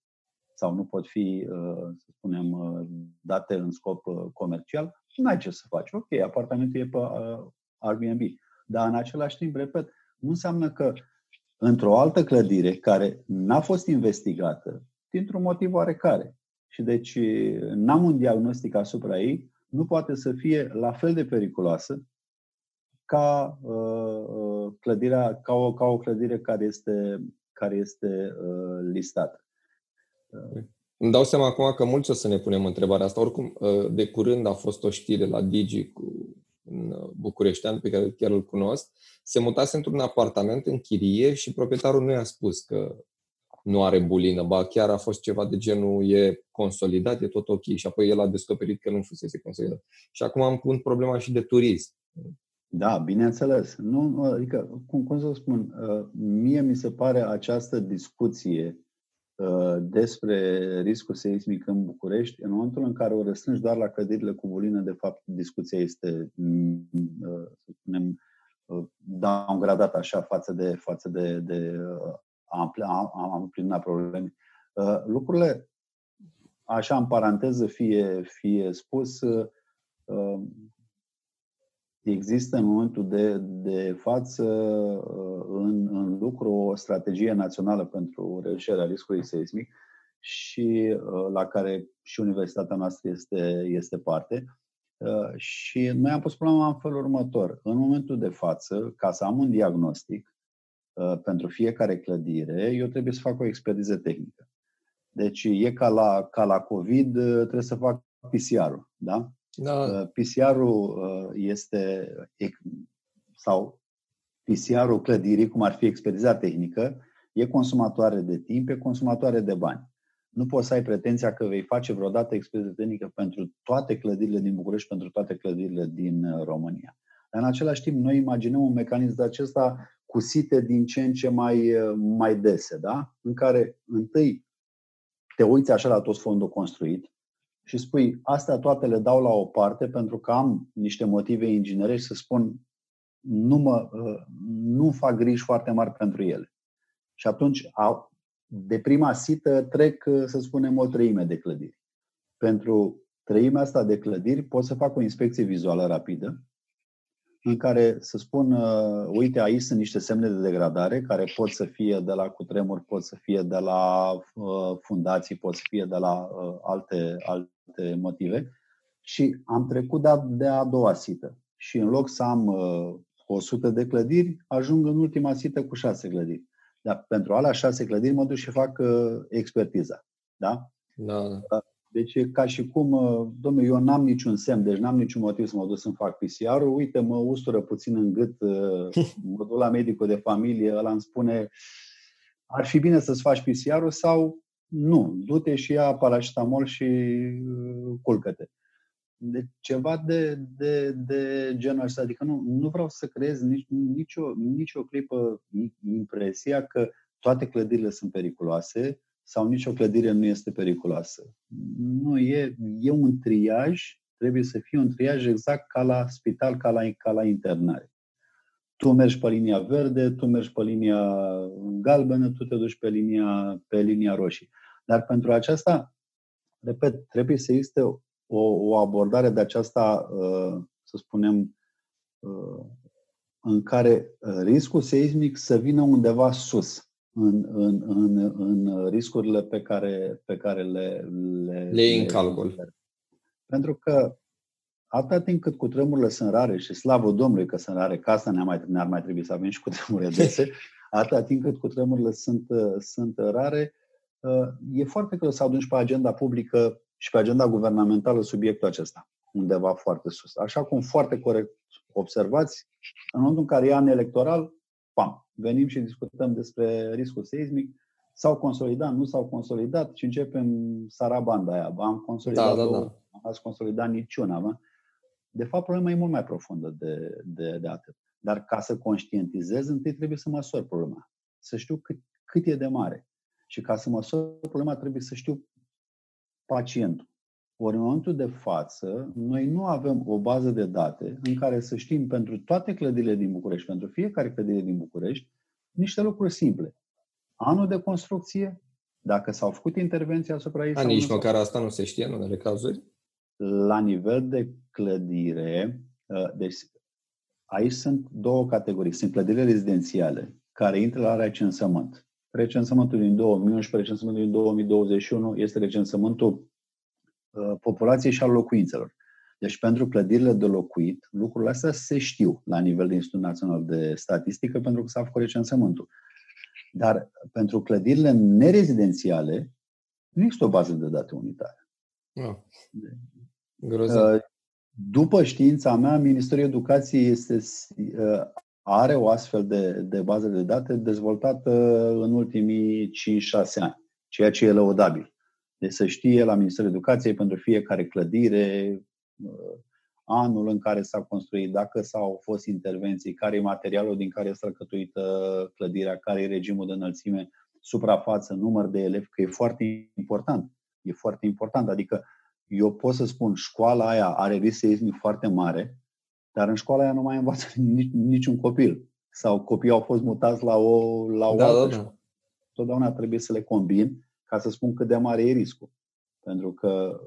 sau nu pot fi, uh, să spunem, uh, date în scop uh, comercial, n-ai ce să faci. Ok, apartamentul e pe uh, Airbnb. Dar în același timp, repet, nu înseamnă că într-o altă clădire care n-a fost investigată dintr-un motiv oarecare și deci n-am un diagnostic asupra ei, nu poate să fie la fel de periculoasă ca uh, uh clădirea, ca o, ca o clădire care este, care este uh, listată. Îmi dau seama acum că mulți o să ne punem întrebarea asta. Oricum, uh, de curând a fost o știre la Digi cu un bucureștean pe care chiar îl cunosc, se mutase într-un apartament în chirie și proprietarul nu i-a spus că nu are bulină, ba chiar a fost ceva de genul e consolidat, e tot ok și apoi el a descoperit că nu fusese consolidat. Și acum am pun problema și de turism. Da, bineînțeles. Nu, adică, cum, cum să spun, uh, mie mi se pare această discuție Uh, despre riscul seismic în București, în momentul în care o restrângi doar la clădirile cu bulină, de fapt, discuția este, mm, uh, să spunem, uh, downgradată așa față de, față de, de amplina probleme. Lucrurile, așa în paranteză fie, fie spus, Există în momentul de, de față uh, în, în lucru o strategie națională pentru reducerea riscului seismic și uh, la care și universitatea noastră este, este parte. Uh, și noi am pus problema în felul următor. În momentul de față, ca să am un diagnostic pentru fiecare clădire, eu trebuie să fac o expertiză tehnică. Deci e ca la, ca la COVID, trebuie să fac PCR-ul. Da? Da. Uh, PCR-ul uh, este sau PCR-ul clădirii, cum ar fi expertiza tehnică, e consumatoare de timp, e consumatoare de bani. Nu poți să ai pretenția că vei face vreodată expertiză tehnică pentru toate clădirile din București, pentru toate clădirile din uh, România. Dar în același timp, noi imaginăm un mecanism de acesta cu site din ce în ce mai, mai dese, da? în care întâi te uiți așa la tot fondul construit, și spui, astea toate le dau la o parte pentru că am niște motive inginerești să spun, nu, mă, uh, nu fac griji foarte mari pentru ele. Și atunci, de prima sită, trec, uh, să spunem, o treime de clădiri. Pentru treimea asta de clădiri pot să fac o inspecție vizuală rapidă, în care să spun, uh, uite, aici sunt niște semne de degradare care pot să fie de la cutremur, pot să fie de la uh, fundații, pot să fie de la uh, alte, alte motive. Și am trecut de a, de a doua sită. Și în loc să am uh, 100 de clădiri, ajung în ultima sită cu 6 clădiri. Dar pentru alea 6 clădiri mă duc și fac uh, expertiza. Da? Da. Uh, deci e ca și cum, uh, domnule, eu n-am niciun semn, deci n-am niciun motiv să mă duc să-mi fac PCR-ul, uite, mă ustură puțin în gât, uh, [LAUGHS] mă duc la medicul de familie, ăla îmi spune, ar fi bine să-ți faci PCR-ul sau nu, du-te și ia paracetamol și uh, culcă-te. Deci ceva de, de, de genul ăsta. Adică nu, nu vreau să creez nici, nici, o, nici o clipă impresia că toate clădirile sunt periculoase, sau nicio clădire nu este periculoasă. Nu, e, e un triaj, trebuie să fie un triaj exact ca la spital, ca la, ca la internare. Tu mergi pe linia verde, tu mergi pe linia galbenă, tu te duci pe linia, pe linia roșie. Dar pentru aceasta, repet, trebuie să existe o, o abordare de aceasta, uh, să spunem, uh, în care riscul seismic să vină undeva sus în, în, în, în riscurile pe care, pe care le, le, le în calcul. Pentru că atâta timp cât cu tremurile sunt rare și slavă Domnului că sunt rare, ca asta ne-ar mai, ne mai trebui să avem și cu tremurile [LAUGHS] dese, atâta timp cât cu tremurile sunt, sunt rare, e foarte greu să aduci pe agenda publică și pe agenda guvernamentală subiectul acesta, undeva foarte sus. Așa cum foarte corect observați, în momentul în care e an electoral, pam, venim și discutăm despre riscul seismic, s-au consolidat, nu s-au consolidat și începem sarabanda aia. Am consolidat, da, da, da. am consolidat niciuna. Bă? De fapt, problema e mult mai profundă de, de, de atât. Dar ca să conștientizez, întâi trebuie să măsor problema. Să știu cât, cât e de mare. Și ca să măsor problema, trebuie să știu pacientul. Ori în momentul de față, noi nu avem o bază de date în care să știm pentru toate clădirile din București, pentru fiecare clădire din București, niște lucruri simple. Anul de construcție, dacă s-au făcut intervenții asupra ei. A, nici măcar asta nu se știe în unele cazuri? La nivel de clădire, ă, deci aici sunt două categorii. Sunt clădirile rezidențiale, care intră la recensământ. Recensământul din 2011, recensământul din 2021 este recensământul Uh, populației și al locuințelor. Deci pentru clădirile de locuit, lucrurile astea se știu la nivel de Institutul Național de Statistică pentru că s-a făcut recensământul. Dar pentru clădirile nerezidențiale nu există o bază de date unitară. Ah. Uh, după știința mea, Ministerul Educației este, uh, are o astfel de, de bază de date dezvoltată în ultimii 5-6 ani, ceea ce e lăudabil. Deci să știe la Ministerul Educației pentru fiecare clădire, uh, anul în care s-a construit, dacă s-au fost intervenții, care e materialul din care este alcătuită clădirea, care e regimul de înălțime, suprafață, număr de elevi, că e foarte important. E foarte important. Adică eu pot să spun, școala aia are risc seismic foarte mare, dar în școala aia nu mai învață [LAUGHS] niciun copil. Sau copiii au fost mutați la o, la o da, altă da, da. Totdeauna trebuie să le combin ca să spun cât de mare e riscul. Pentru că...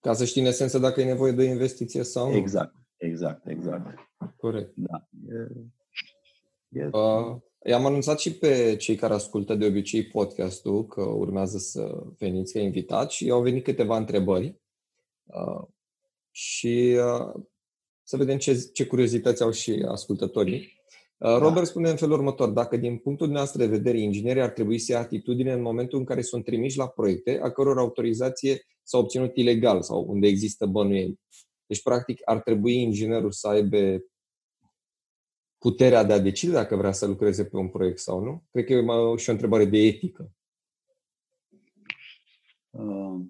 Ca să știi în esență dacă e nevoie de o investiție sau nu. Exact, exact, exact. Corect. Da. E, e... Uh, i-am anunțat și pe cei care ascultă de obicei podcastul că urmează să veniți ca invitat și au venit câteva întrebări. Uh, și uh, să vedem ce, ce curiozități au și ascultătorii. Uh, da. Robert spune în felul următor, dacă din punctul nostru de vedere inginerii ar trebui să ia atitudine în momentul în care sunt trimiși la proiecte a căror autorizație s-a obținut ilegal sau unde există bănuieli. Deci, practic, ar trebui inginerul să aibă puterea de a decide dacă vrea să lucreze pe un proiect sau nu? Cred că e mai și o întrebare de etică. Uh,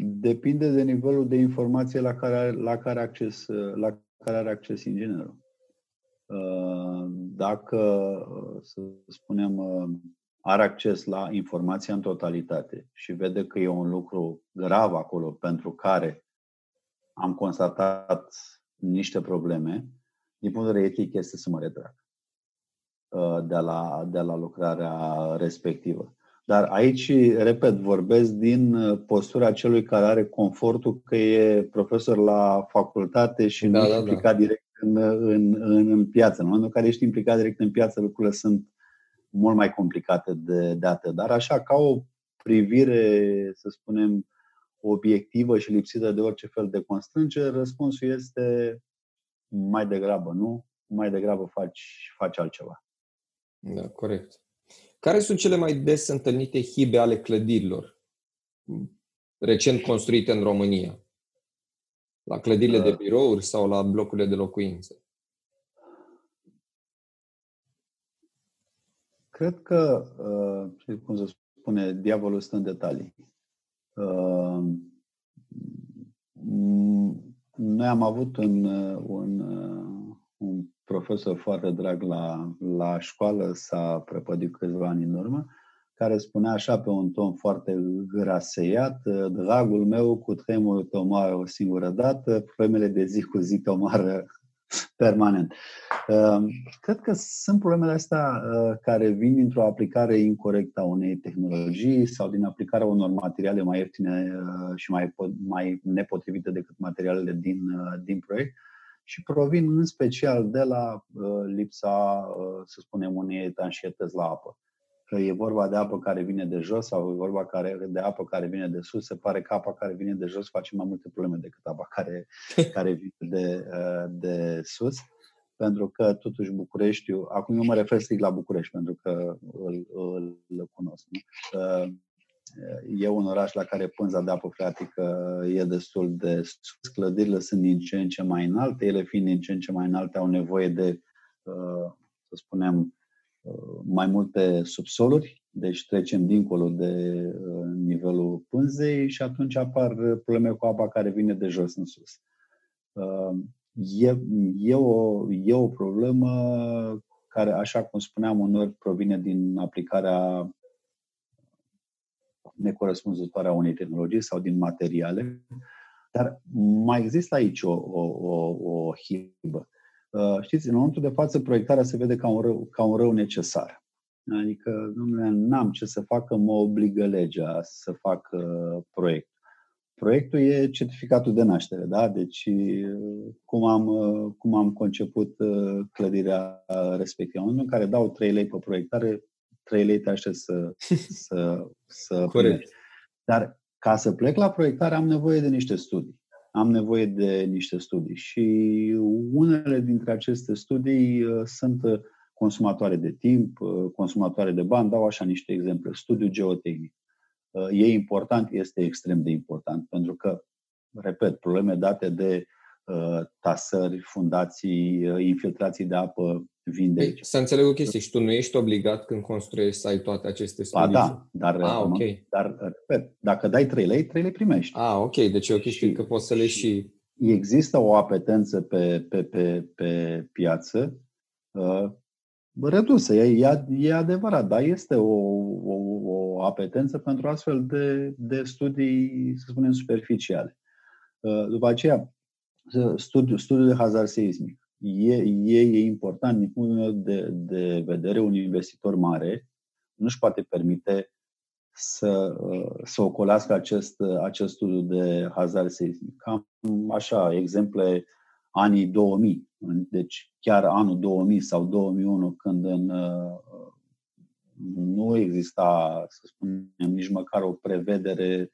depinde de nivelul de informație la care, la care, acces, la care are acces inginerul. Uh, dacă, uh, să spunem, uh, are acces la informația în totalitate și vede că e un lucru grav acolo pentru care am constatat niște probleme, din punct de vedere etic este să mă retrag de la, de la lucrarea respectivă. Dar aici, repet, vorbesc din postura celui care are confortul că e profesor la facultate și da, nu da, implicat da. direct în, în, în, în piață. În momentul în care ești implicat direct în piață, lucrurile sunt mult mai complicate de, de atât. Dar așa, ca o privire, să spunem, obiectivă și lipsită de orice fel de constrângere, răspunsul este mai degrabă nu, mai degrabă faci, faci altceva. Da, corect. Care sunt cele mai des întâlnite hibe ale clădirilor recent construite în România? La clădirile de da. birouri sau la blocurile de locuințe? Cred că, uh, cum se spune, diavolul stă în detalii. Uh, noi am avut un, un, un profesor foarte drag la, la școală, s-a prăpădit câțiva ani în urmă, care spunea așa pe un ton foarte graseiat, dragul meu cu tremur te omoară o singură dată, problemele de zi cu zi te omoară [LAUGHS] permanent. Ehm, cred că sunt problemele astea eh, care vin dintr-o aplicare incorrectă a unei tehnologii sau din aplicarea unor materiale mai ieftine eh, și mai, mai nepotrivite decât materialele din, eh, din proiect și provin în special de la lipsa, să spunem, unei etanșietăți la apă că e vorba de apă care vine de jos sau e vorba de apă care vine de sus, se pare că apa care vine de jos face mai multe probleme decât apa care, [LAUGHS] care vine de, uh, de sus. Pentru că, totuși, Bucureștiul, acum eu mă refer strict la București, pentru că îl, îl, îl cunosc. Nu? Uh, e un oraș la care pânza de apă freatică e destul de sus, clădirile sunt din ce în ce mai înalte, ele fiind din ce în ce mai înalte au nevoie de, uh, să spunem, uh, mai multe subsoluri, deci trecem dincolo de uh, nivelul pânzei și atunci apar probleme cu apa care vine de jos în sus. E, e, o, e o problemă care, așa cum spuneam, uneori provine din aplicarea necorespunzătoare a unei tehnologii sau din materiale. Dar mai există aici o, o, o, o hibă. Uh, știți, în momentul de față, proiectarea se vede ca un rău, ca un rău necesar. Adică, domnule, n-am ce să facă, mă obligă legea să fac uh, proiect. Proiectul e certificatul de naștere, da? Deci, uh, cum am, uh, cum am conceput clădirea respectivă. În care dau 3 lei pe proiectare, 3 lei te aștept să, [LAUGHS] să, să Corect. Dar ca să plec la proiectare am nevoie de niște studii. Am nevoie de niște studii și unele dintre aceste studii uh, sunt uh, consumatoare de timp, uh, consumatoare de bani, dau așa niște exemple. Studiul geotehnic. E important, este extrem de important, pentru că, repet, probleme date de tasări, fundații, infiltrații de apă vin de păi, aici. Să înțeleg o chestie. Și tu nu ești obligat când construiești să ai toate aceste studii? Ba da, dar, ah, okay. dar repet, dacă dai 3 lei, 3 lei primești. Ah, ok. Deci e o chestie și, că poți să le și... și... Există o apetență pe, pe, pe, pe piață uh, redusă. E, e, e adevărat, dar este o, o, o apetență pentru astfel de, de studii, să spunem, superficiale. Uh, după aceea, studiul, studiul de hazard seismic e, e, e important din punctul meu de, de vedere, un investitor mare nu își poate permite să, să ocolească acest, acest studiu de hazard seismic. Cam așa, exemple anii 2000, deci chiar anul 2000 sau 2001, când în, nu exista, să spunem, nici măcar o prevedere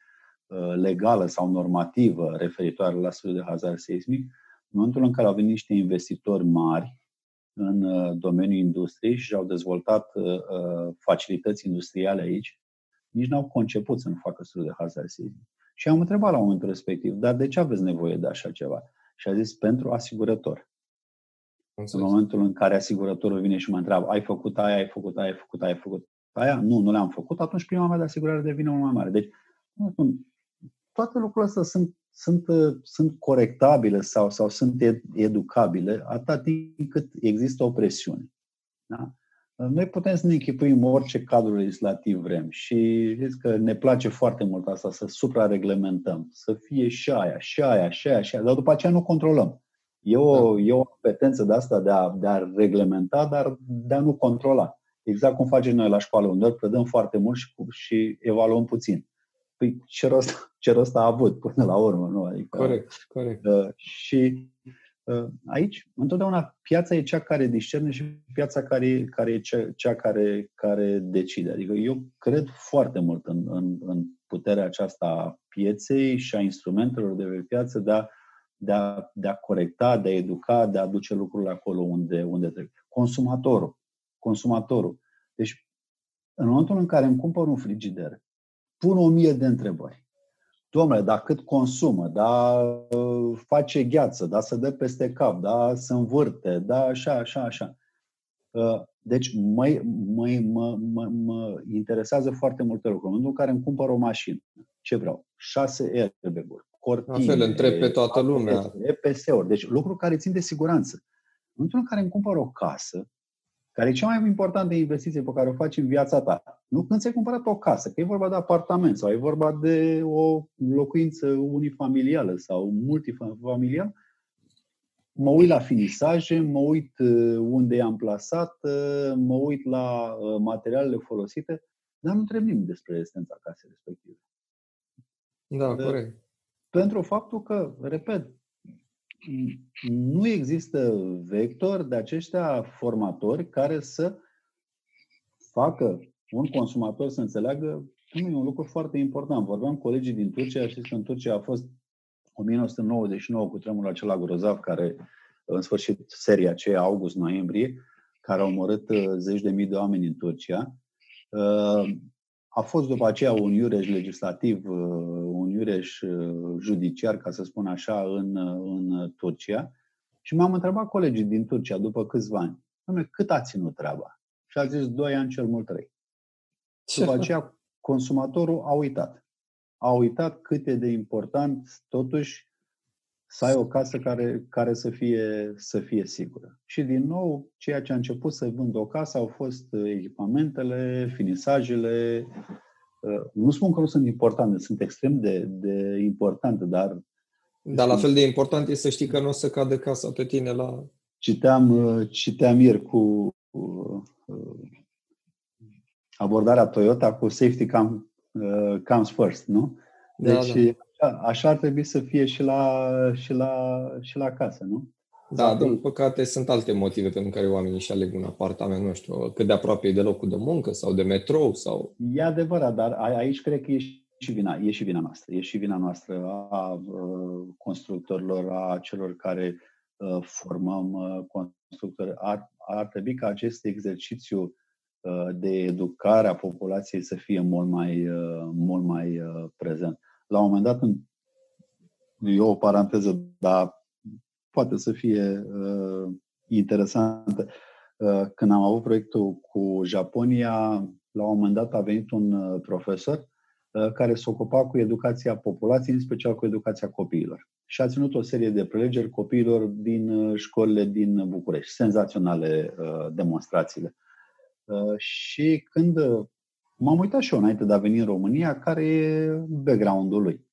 legală sau normativă referitoare la studiul de hazard seismic, în momentul în care au venit niște investitori mari în uh, domeniul industriei și au dezvoltat uh, uh, facilități industriale aici, nici n-au conceput să nu facă studii de hazard seismic. Și am întrebat la momentul respectiv, dar de ce aveți nevoie de așa ceva? Și a zis, pentru asigurător. Înțeles. În momentul în care asigurătorul vine și mă întreabă, ai făcut aia, ai făcut aia, ai făcut aia, ai făcut aia? Nu, nu le-am făcut. Atunci prima mea de asigurare devine mult mai mare. Deci, toate lucrurile astea sunt sunt, uh, sunt corectabile sau, sau sunt educabile atât timp cât există o presiune. Da? Noi putem să ne închipuim orice cadru legislativ vrem și știți că ne place foarte mult asta, să suprareglementăm, să fie și aia, și aia, și aia, și aia, dar după aceea nu controlăm. E o, da. e o competență de asta de a, de a reglementa, dar de a nu controla. Exact cum facem noi la școală, unde predăm foarte mult și, și evaluăm puțin. Păi ce rost, [LAUGHS] ce rost a avut până la urmă, nu? Adică, corect, corect. Uh, și uh, aici, întotdeauna, piața e cea care discerne și piața care, care e cea, cea care, care decide. Adică eu cred foarte mult în, în, în puterea aceasta a pieței și a instrumentelor de pe piață de a, de a, de a corecta, de a educa, de a duce lucrurile acolo unde, unde trebuie. Consumatorul. Consumatorul. Deci, în momentul în care îmi cumpăr un frigider pun o mie de întrebări. Domnule, dar cât consumă, da, face gheață, da, să dă peste cap, da, să învârte, da, așa, așa, așa. Uh, deci mă, mă, mă, mă, mă interesează foarte multe lucruri. În momentul în care îmi cumpăr o mașină, ce vreau? Șase airbag-uri, cortine, La fel, întreb pe toată lumea. EPS-uri, deci lucruri care țin de siguranță. În momentul în care îmi cumpăr o casă, care e cea mai importantă investiție pe care o faci în viața ta. Nu când ți-ai cumpărat o casă, că e vorba de apartament sau e vorba de o locuință unifamilială sau multifamilială, mă uit la finisaje, mă uit uh, unde i-am plasat, uh, mă uit la uh, materialele folosite, dar nu întreb nimic despre esența casei respective. Da, corect. Pentru faptul că, repet, nu există vector de aceștia formatori care să facă un consumator să înțeleagă că nu e un lucru foarte important. Vorbeam cu colegii din Turcia, știți că în Turcia a fost 1999 cu tremurul acela grozav care, în sfârșit, seria aceea, august-noiembrie, care a omorât uh, zeci de mii de oameni în Turcia. Uh, a fost după aceea un iureș legislativ, uh, un iureș judiciar, ca să spun așa, în, în Turcia. Și m-am întrebat colegii din Turcia după câțiva ani, cât a ținut treaba? Și a zis, doi ani cel mult trei. După [LAUGHS] aceea, consumatorul a uitat. A uitat cât e de important, totuși, să ai o casă care, care să, fie, să fie sigură. Și din nou, ceea ce a început să vând o casă au fost uh, echipamentele, finisajele. Uh, nu spun că nu sunt importante, sunt extrem de, de importante, dar... Dar la fel de important e să știi că nu o să cadă casa pe tine la... Citeam, uh, citeam ieri cu abordarea Toyota cu safety come, comes first, nu? Da, deci, da, da așa ar trebui să fie și la, și la, și la casă, nu? Da, din păcate sunt alte motive pentru care oamenii își aleg un apartament, nu știu, cât de aproape e de locul de muncă sau de metrou sau... E adevărat, dar aici cred că e și vina, e și vina noastră. E și vina noastră a, a constructorilor, a celor care a, formăm constructori. Ar, ar trebui ca acest exercițiu de educare a populației să fie mult mai, mult mai prezent la un moment dat, în, e o paranteză, dar poate să fie uh, interesantă. Uh, când am avut proiectul cu Japonia, la un moment dat a venit un uh, profesor uh, care se ocupa cu educația populației, în special cu educația copiilor. Și a ținut o serie de prelegeri copiilor din uh, școlile din București. Senzaționale uh, demonstrațiile. Uh, și când M-am uitat și eu înainte de a veni în România care e background-ul lui.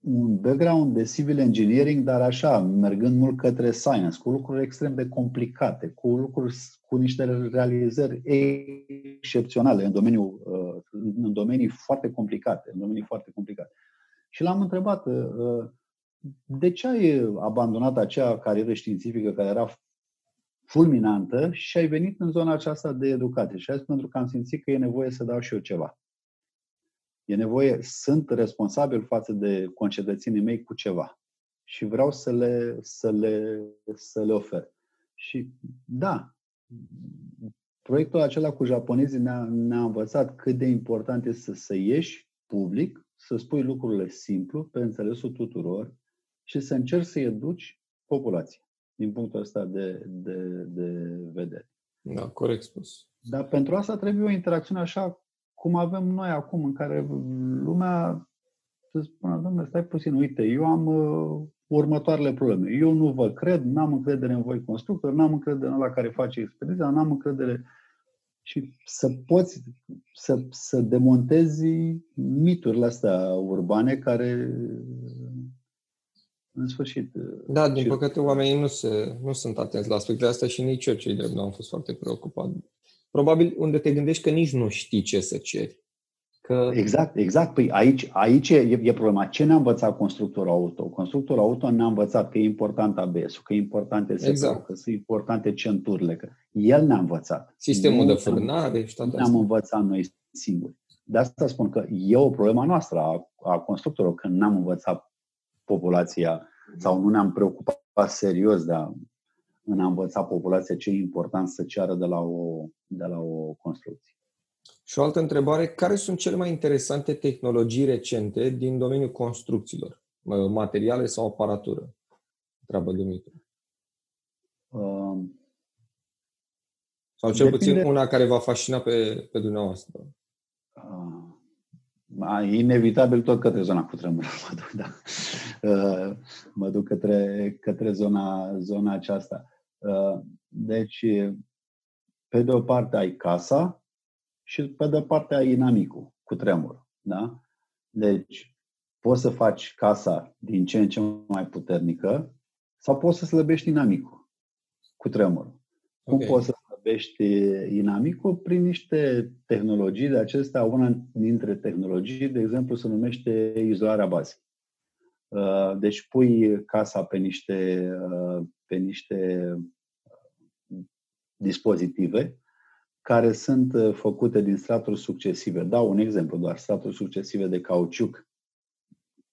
Un background de civil engineering, dar așa, mergând mult către science, cu lucruri extrem de complicate, cu lucruri cu niște realizări excepționale în, domeniul, uh, în domenii foarte complicate, în domenii foarte complicate. Și l-am întrebat, uh, de ce ai abandonat acea carieră științifică care era fulminantă și ai venit în zona aceasta de educație. Și azi pentru că am simțit că e nevoie să dau și eu ceva. E nevoie, sunt responsabil față de concetățenii mei cu ceva. Și vreau să le, să le, să le ofer. Și da, proiectul acela cu japonezii ne-a, ne-a învățat cât de important este să, să ieși public, să spui lucrurile simplu, pe înțelesul tuturor și să încerci să-i educi populația din punctul ăsta de, de, de vedere. Da, corect spus. Dar pentru asta trebuie o interacțiune așa cum avem noi acum, în care lumea să spună, domnule, stai puțin, uite, eu am uh, următoarele probleme. Eu nu vă cred, n-am încredere în voi constructor, n-am încredere în la care face expediția, n-am încredere și să poți să, să demontezi miturile astea urbane care în sfârșit. Uh, da, din păcate oamenii nu, se, nu sunt atenți la aspectele astea și nici eu cei drept nu am fost foarte preocupat. Probabil unde te gândești că nici nu știi ce să ceri. Că... Exact, exact. Păi aici, aici e, e problema. Ce ne-a învățat constructorul auto? Constructorul auto ne-a învățat că e important ABS-ul, că e important SPO, exact. că sunt importante centurile. Că el ne-a învățat. Sistemul nu de furnare și toate Ne-am învățat noi singuri. De asta spun că e o problemă noastră a, a constructorilor, că n-am învățat populația sau nu ne-am preocupat serios de a, în a învăța populația ce e important să ceară de la o, de la o construcție. Și o altă întrebare, care sunt cele mai interesante tehnologii recente din domeniul construcțiilor? Materiale sau aparatură? Întreabă Dumitru. Uh, sau cel depinde... puțin una care va fascina pe, pe dumneavoastră. Uh, inevitabil tot către zona cu tremur mă duc, da. Uh, mă duc către, către zona, zona aceasta. Uh, deci, pe de o parte ai casa și pe de o parte ai inamicul cu tremur. Da? Deci, poți să faci casa din ce în ce mai puternică sau poți să slăbești inamicul cu tremur. Cum okay. poți să slăbești inamicul? Prin niște tehnologii de acestea. Una dintre tehnologii, de exemplu, se numește izolarea bazei. Uh, deci pui casa pe niște, uh, pe niște dispozitive care sunt uh, făcute din straturi succesive. Dau un exemplu doar, straturi succesive de cauciuc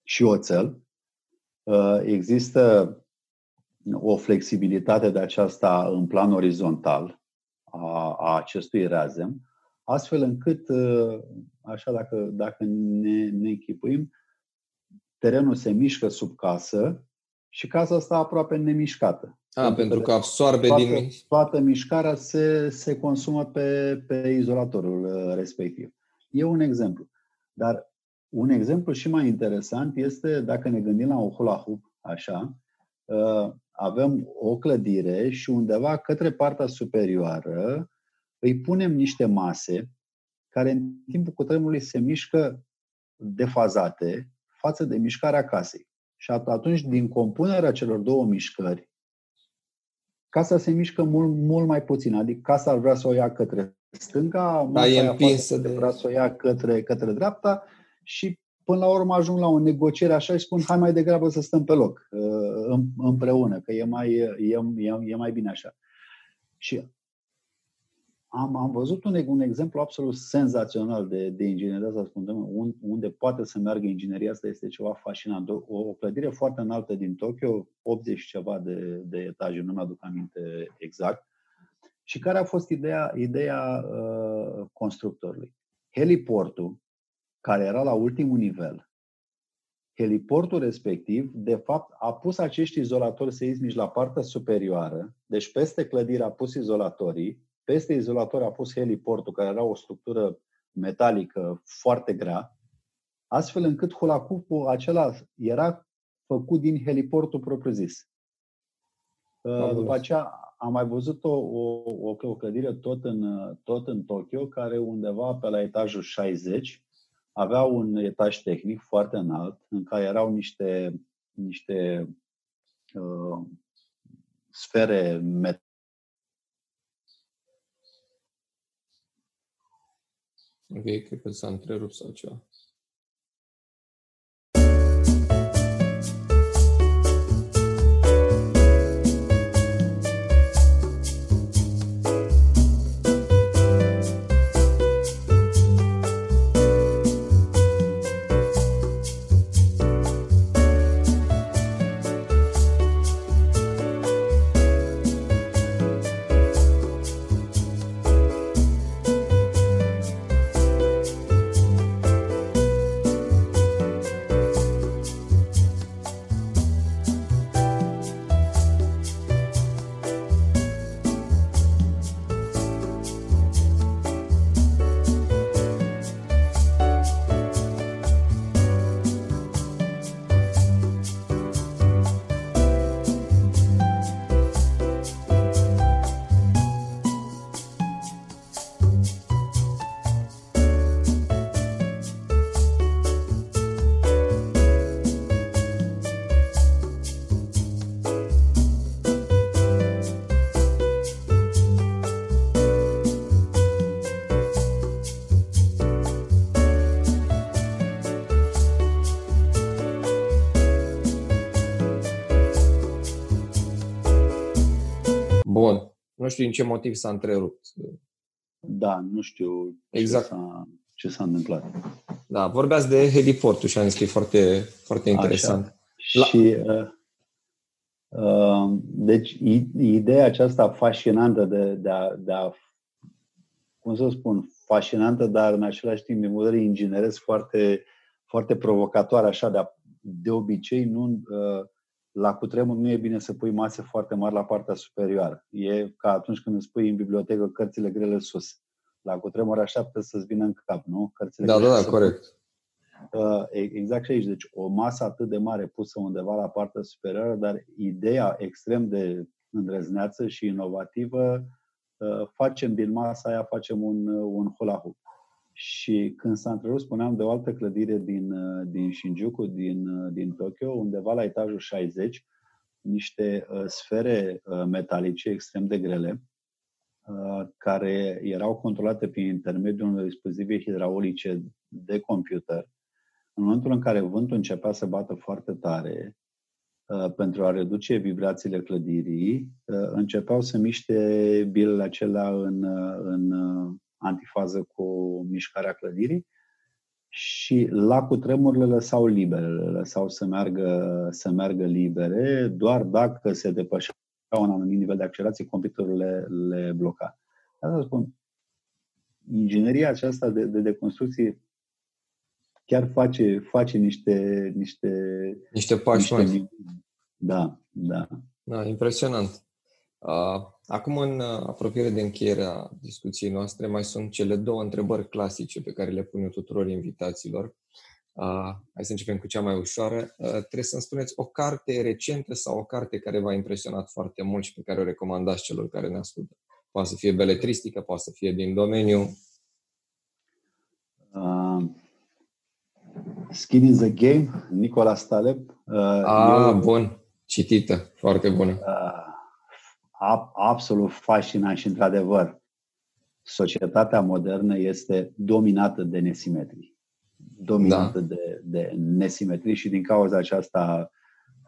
și oțel. Uh, există o flexibilitate de aceasta în plan orizontal a, a acestui reazem, astfel încât, uh, așa dacă, dacă ne, ne închipuim, terenul se mișcă sub casă și casa asta aproape nemișcată. A, pentru, pentru că absorbe toată, din... Toată mișcarea se, se consumă pe, pe izolatorul uh, respectiv. E un exemplu. Dar un exemplu și mai interesant este dacă ne gândim la un hula hoop, așa, uh, avem o clădire și undeva către partea superioară îi punem niște mase care în timpul cutremurului se mișcă defazate față de mișcarea casei. Și atunci, din compunerea celor două mișcări, casa se mișcă mult, mult mai puțin. Adică casa ar vrea să o ia către stânga, da, e împinsă de... vrea să o ia către, către dreapta și până la urmă ajung la o negociere așa și spun hai mai degrabă să stăm pe loc uh, împreună, că e mai, e, e, e mai bine așa. Și am, am văzut un, un exemplu absolut senzațional de, de ingineria asta, spun, unde poate să meargă ingineria asta este ceva fascinant. O, o clădire foarte înaltă din Tokyo, 80 ceva de, de etaje, nu mi-aduc aminte exact, și care a fost ideea, ideea uh, constructorului. Heliportul, care era la ultimul nivel, heliportul respectiv, de fapt, a pus acești izolatori seismici la partea superioară, deci peste clădire a pus izolatorii, peste izolator a pus heliportul, care era o structură metalică foarte grea, astfel încât hulacupul acela era făcut din heliportul propriu-zis. Uh, după aceea am mai văzut o, o, o clădire tot în, tot în Tokyo, care undeva pe la etajul 60 avea un etaj tehnic foarte înalt, în care erau niște, niște uh, sfere met- Ok, cred că s-a întrerupt sau ceva. Nu știu din ce motiv s-a întrerupt. Da, nu știu exact. ce, s-a, ce s-a întâmplat. Da, vorbeați de heliportul și am zis că e foarte, foarte interesant. Așa. La... Și, uh, uh, deci, ideea aceasta fascinantă de, de, a, de a, cum să spun, fascinantă, dar în același timp, din vedere ingineresc foarte, foarte provocatoare, așa, de, a, de obicei, nu, uh, la cutremur nu e bine să pui mase foarte mari la partea superioară. E ca atunci când îți pui în bibliotecă cărțile grele sus. La cutremur așteaptă să-ți vină în cap, nu? Cărțile da, da, da, corect. Uh, exact și aici. Deci o masă atât de mare pusă undeva la partea superioară, dar ideea extrem de îndrăzneață și inovativă, uh, facem din masa aia, facem un, un hula hoop. Și când s-a întrerupt, spuneam de o altă clădire din, uh, din Shinjuku, din, uh, din Tokyo, undeva la etajul 60, niște uh, sfere uh, metalice extrem de grele, uh, care erau controlate prin intermediul unor dispozitive hidraulice de computer. În momentul în care vântul începea să bată foarte tare, uh, pentru a reduce vibrațiile clădirii, uh, începeau să miște bilele acelea în, în antifază cu mișcarea clădirii și la cutremurile lăsau libere, le lăsau să meargă, să meargă libere, doar dacă se depășea un anumit nivel de accelerație, computerul le, le bloca. Asta spun, ingineria aceasta de, de, de construcție chiar face, face niște, niște, niște pași niște, Da, da. Da, impresionant. Acum, în apropiere de încheierea discuției noastre, mai sunt cele două întrebări clasice pe care le pun eu tuturor invitaților. Hai să începem cu cea mai ușoară. Trebuie să-mi spuneți o carte recentă sau o carte care v-a impresionat foarte mult și pe care o recomandați celor care ne ascultă. Poate să fie beletristică, poate să fie din domeniu. Uh, Skin in the Game, Nicola Staleb. Uh, ah, eu, bun. Citită. Foarte bună. Uh, absolut fascinant și, într-adevăr, societatea modernă este dominată de nesimetrii. Dominată da. de, de nesimetrii și din cauza aceasta,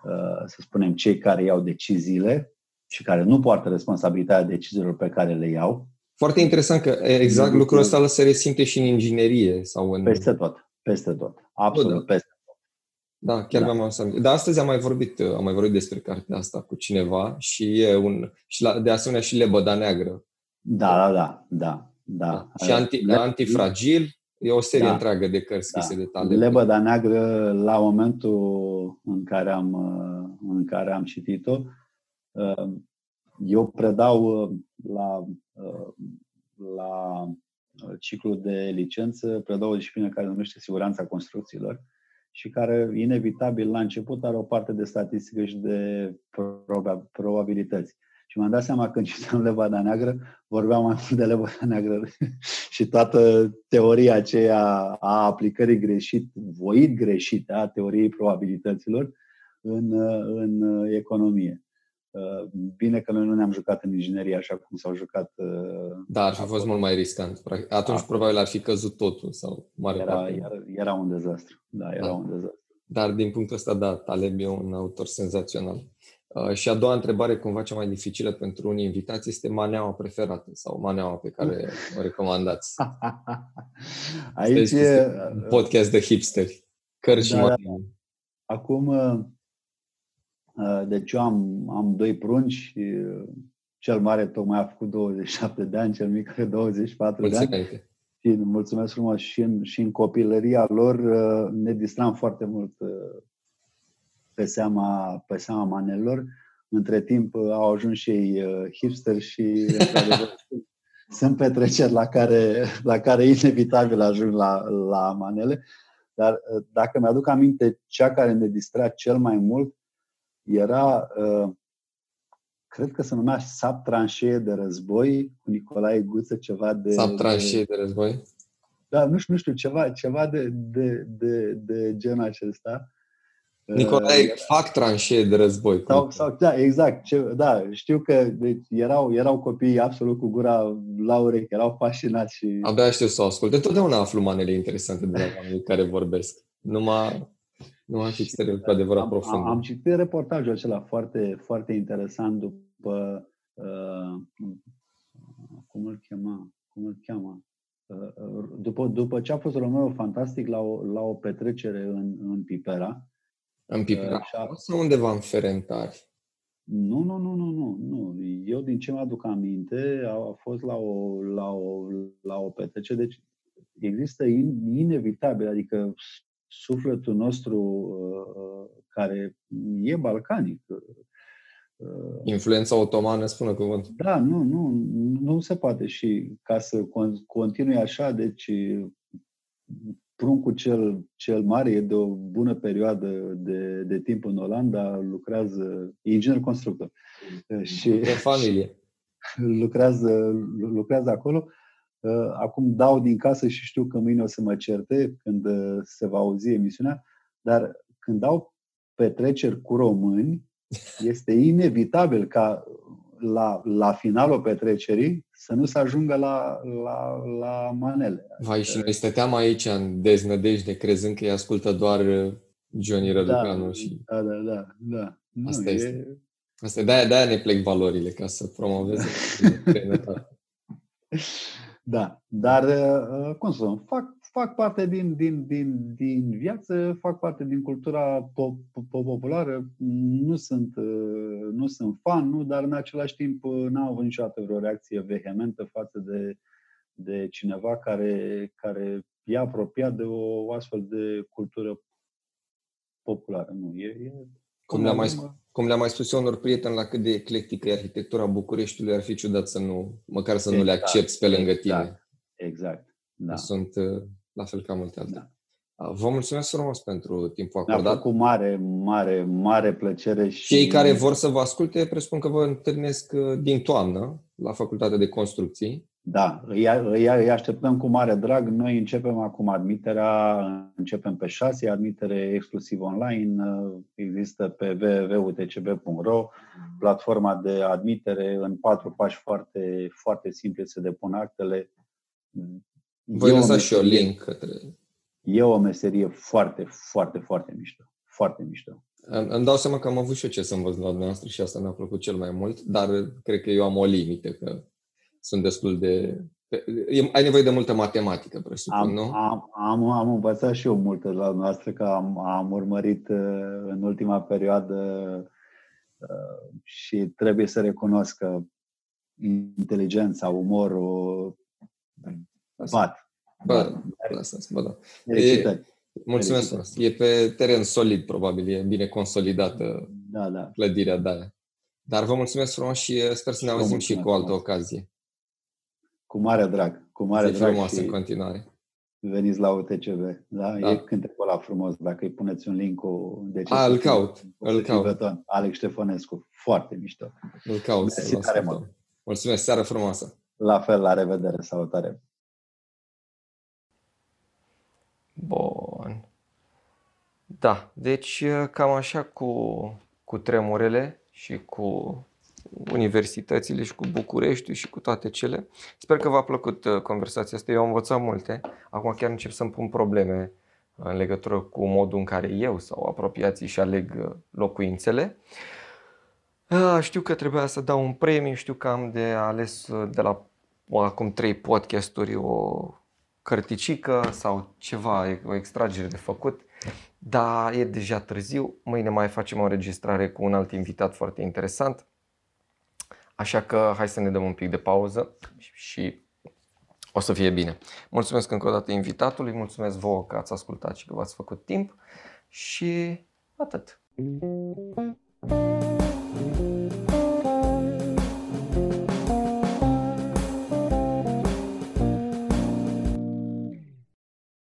uh, să spunem, cei care iau deciziile și care nu poartă responsabilitatea deciziilor pe care le iau. Foarte interesant că exact lucrul ăsta se resimte și în inginerie sau în... Peste tot, peste tot, absolut da. peste tot. Da, chiar da. mi-am să Dar astăzi am mai vorbit, am mai vorbit despre cartea asta cu cineva și e un și la, de asemenea și Lebăda Neagră. Da, da, da, da. da. Și anti, Le- Antifragil, e o serie da. întreagă de cărți da. scrise de tale. Lebăda Neagră, la momentul în care am, în care am citit-o, eu predau uh, la, uh, la uh, ciclul de licență, predau o disciplină care se numește siguranța construcțiilor și care, inevitabil, la început are o parte de statistică și de probabilități. Și m-am dat seama când citeam Levada Neagră, vorbeam mai mult de Levada Neagră [LAUGHS] și toată teoria aceea a aplicării greșit, voit greșit a teoriei probabilităților în, în economie. Uh, bine că noi nu ne-am jucat în inginerie așa cum s-au jucat. Uh, da, ar fi fost mult mai riscant. Atunci probabil ar fi căzut totul sau mare era, era, era un dezastru. Da, era da. un dezastru. Dar din punctul ăsta, da, Taleb e un autor senzațional. Uh, și a doua întrebare, cumva cea mai dificilă pentru unii invitați, este maneaua preferată sau maneaua pe care [LAUGHS] o recomandați. Aici e... Un podcast de hipsteri. Cărți da, și da. Acum, Uh, deci eu am, am doi prunci, uh, cel mare tocmai a făcut 27 de ani, cel mic are 24 Mulțumesc. de ani. Și mulțumesc frumos și în, și în copilăria lor uh, ne distram foarte mult pe seama, pe seama manelor. Între timp au ajuns și ei hipster și [LAUGHS] sunt petreceri la care, la care inevitabil ajung la, la manele. Dar dacă mi-aduc aminte, cea care ne distra cel mai mult era, uh, cred că se numea Sap Tranșee de război, cu Nicolae Guță, ceva de... Sap Tranșee de război? Da, nu știu, nu știu, ceva, ceva de, de, de, de genul acesta. Nicolae, uh, fac tranșee de război. Sau, sau, da, exact. Ce, da, știu că deci, erau, erau copii absolut cu gura la urechi, erau fascinați și... Abia aștept să o ascult. Întotdeauna aflu manele interesante de la oamenii care vorbesc. Numai nu am citit cu adevărat am, profund. Am, am citit reportajul acela foarte, foarte interesant după uh, cum îl chema, cum îl cheamă, uh, după, după ce a fost Romeo Fantastic la o, la o petrecere în, în Pipera. În Pipera? Uh, sau undeva în Ferentari? Nu, nu, nu, nu, nu, nu. Eu din ce mă aduc aminte, a, a fost la o, la o, la o petrecere, deci există in, inevitabil, adică sufletul nostru uh, care e balcanic. Uh, Influența otomană, spune cuvânt. Da, nu, nu, nu se poate. Și ca să continui așa, deci pruncul cel, cel mare e de o bună perioadă de, de timp în Olanda, lucrează, e inginer constructor. Și, de familie. Lucrează, lucrează acolo Uh, acum dau din casă și știu că mâine o să mă certe când uh, se va auzi emisiunea, dar când dau petreceri cu români, [LAUGHS] este inevitabil ca la, la finalul petrecerii să nu se ajungă la, la, la manele. Vai, și noi stăteam aici în deznădejde, crezând că îi ascultă doar uh, Johnny Răducanu. Da, și... da, da, da, da. Nu, Asta e... este. Asta, de-aia, de-aia ne plec valorile, ca să promoveze [LAUGHS] Da, dar, uh, cum să spun, fac, fac parte din, din, din, din viață, fac parte din cultura populară, nu sunt, uh, nu sunt fan, nu, dar în același timp uh, n-am avut niciodată vreo reacție vehementă față de, de cineva care, care e apropiat de o astfel de cultură populară. Nu, e, e cum le-am, mai, cum le-am mai spus eu unor prieteni la cât de eclectică e arhitectura Bucureștiului, ar fi ciudat să nu, măcar să exact, nu le exact, accepti pe lângă exact, tine. Exact, da. Sunt uh, la fel ca multe alte. Da. Uh, vă mulțumesc frumos pentru timpul acordat. Mi-a făcut mare, mare, mare plăcere. Și... Cei care vor să vă asculte, presupun că vă întâlnesc uh, din toamnă la Facultatea de Construcții. Da, îi, îi, îi așteptăm cu mare drag. Noi începem acum admiterea, începem pe 6, admitere exclusiv online, există pe www.utcb.ro, platforma de admitere în patru pași foarte, foarte simple se depun actele. Voi lăsa și eu link către... E o meserie foarte, foarte, foarte mișto. Foarte mișto. Îmi dau seama că am avut și eu ce să învăț la dumneavoastră și asta mi-a plăcut cel mai mult, dar cred că eu am o limită, că sunt destul de... Ai nevoie de multă matematică, presupun, am, nu? Am, am, am învățat și eu multe la noastră, că am, am urmărit uh, în ultima perioadă uh, și trebuie să recunosc că inteligența, umorul bat. Bă, bă, da. E, mulțumesc frumos. E pe teren solid, probabil. E bine consolidată da, da. clădirea de aia. Dar vă mulțumesc frumos și sper să ne auzim și cu o altă ocazie. Cu mare drag. Cu mare Zi drag frumos în continuare. Veniți la UTCB. Da? da. E cântecul ăla frumos. Dacă îi puneți un link cu... De ce A, îl caut. Îl caut. Alex Ștefănescu. Foarte mișto. Îl caut. Mulțumesc. Seară frumoasă. La fel. La revedere. Salutare. Bun. Da, deci cam așa cu, cu tremurele și cu universitățile și cu București și cu toate cele. Sper că v-a plăcut uh, conversația asta. Eu am învățat multe. Acum chiar încep să-mi pun probleme în legătură cu modul în care eu sau apropiații și aleg uh, locuințele. Ah, știu că trebuia să dau un premiu, știu că am de ales uh, de la acum trei podcasturi o cărticică sau ceva, o extragere de făcut, dar e deja târziu. Mâine mai facem o înregistrare cu un alt invitat foarte interesant. Așa că hai să ne dăm un pic de pauză și o să fie bine. Mulțumesc încă o dată invitatului, mulțumesc vouă că ați ascultat și că v-ați făcut timp și atât.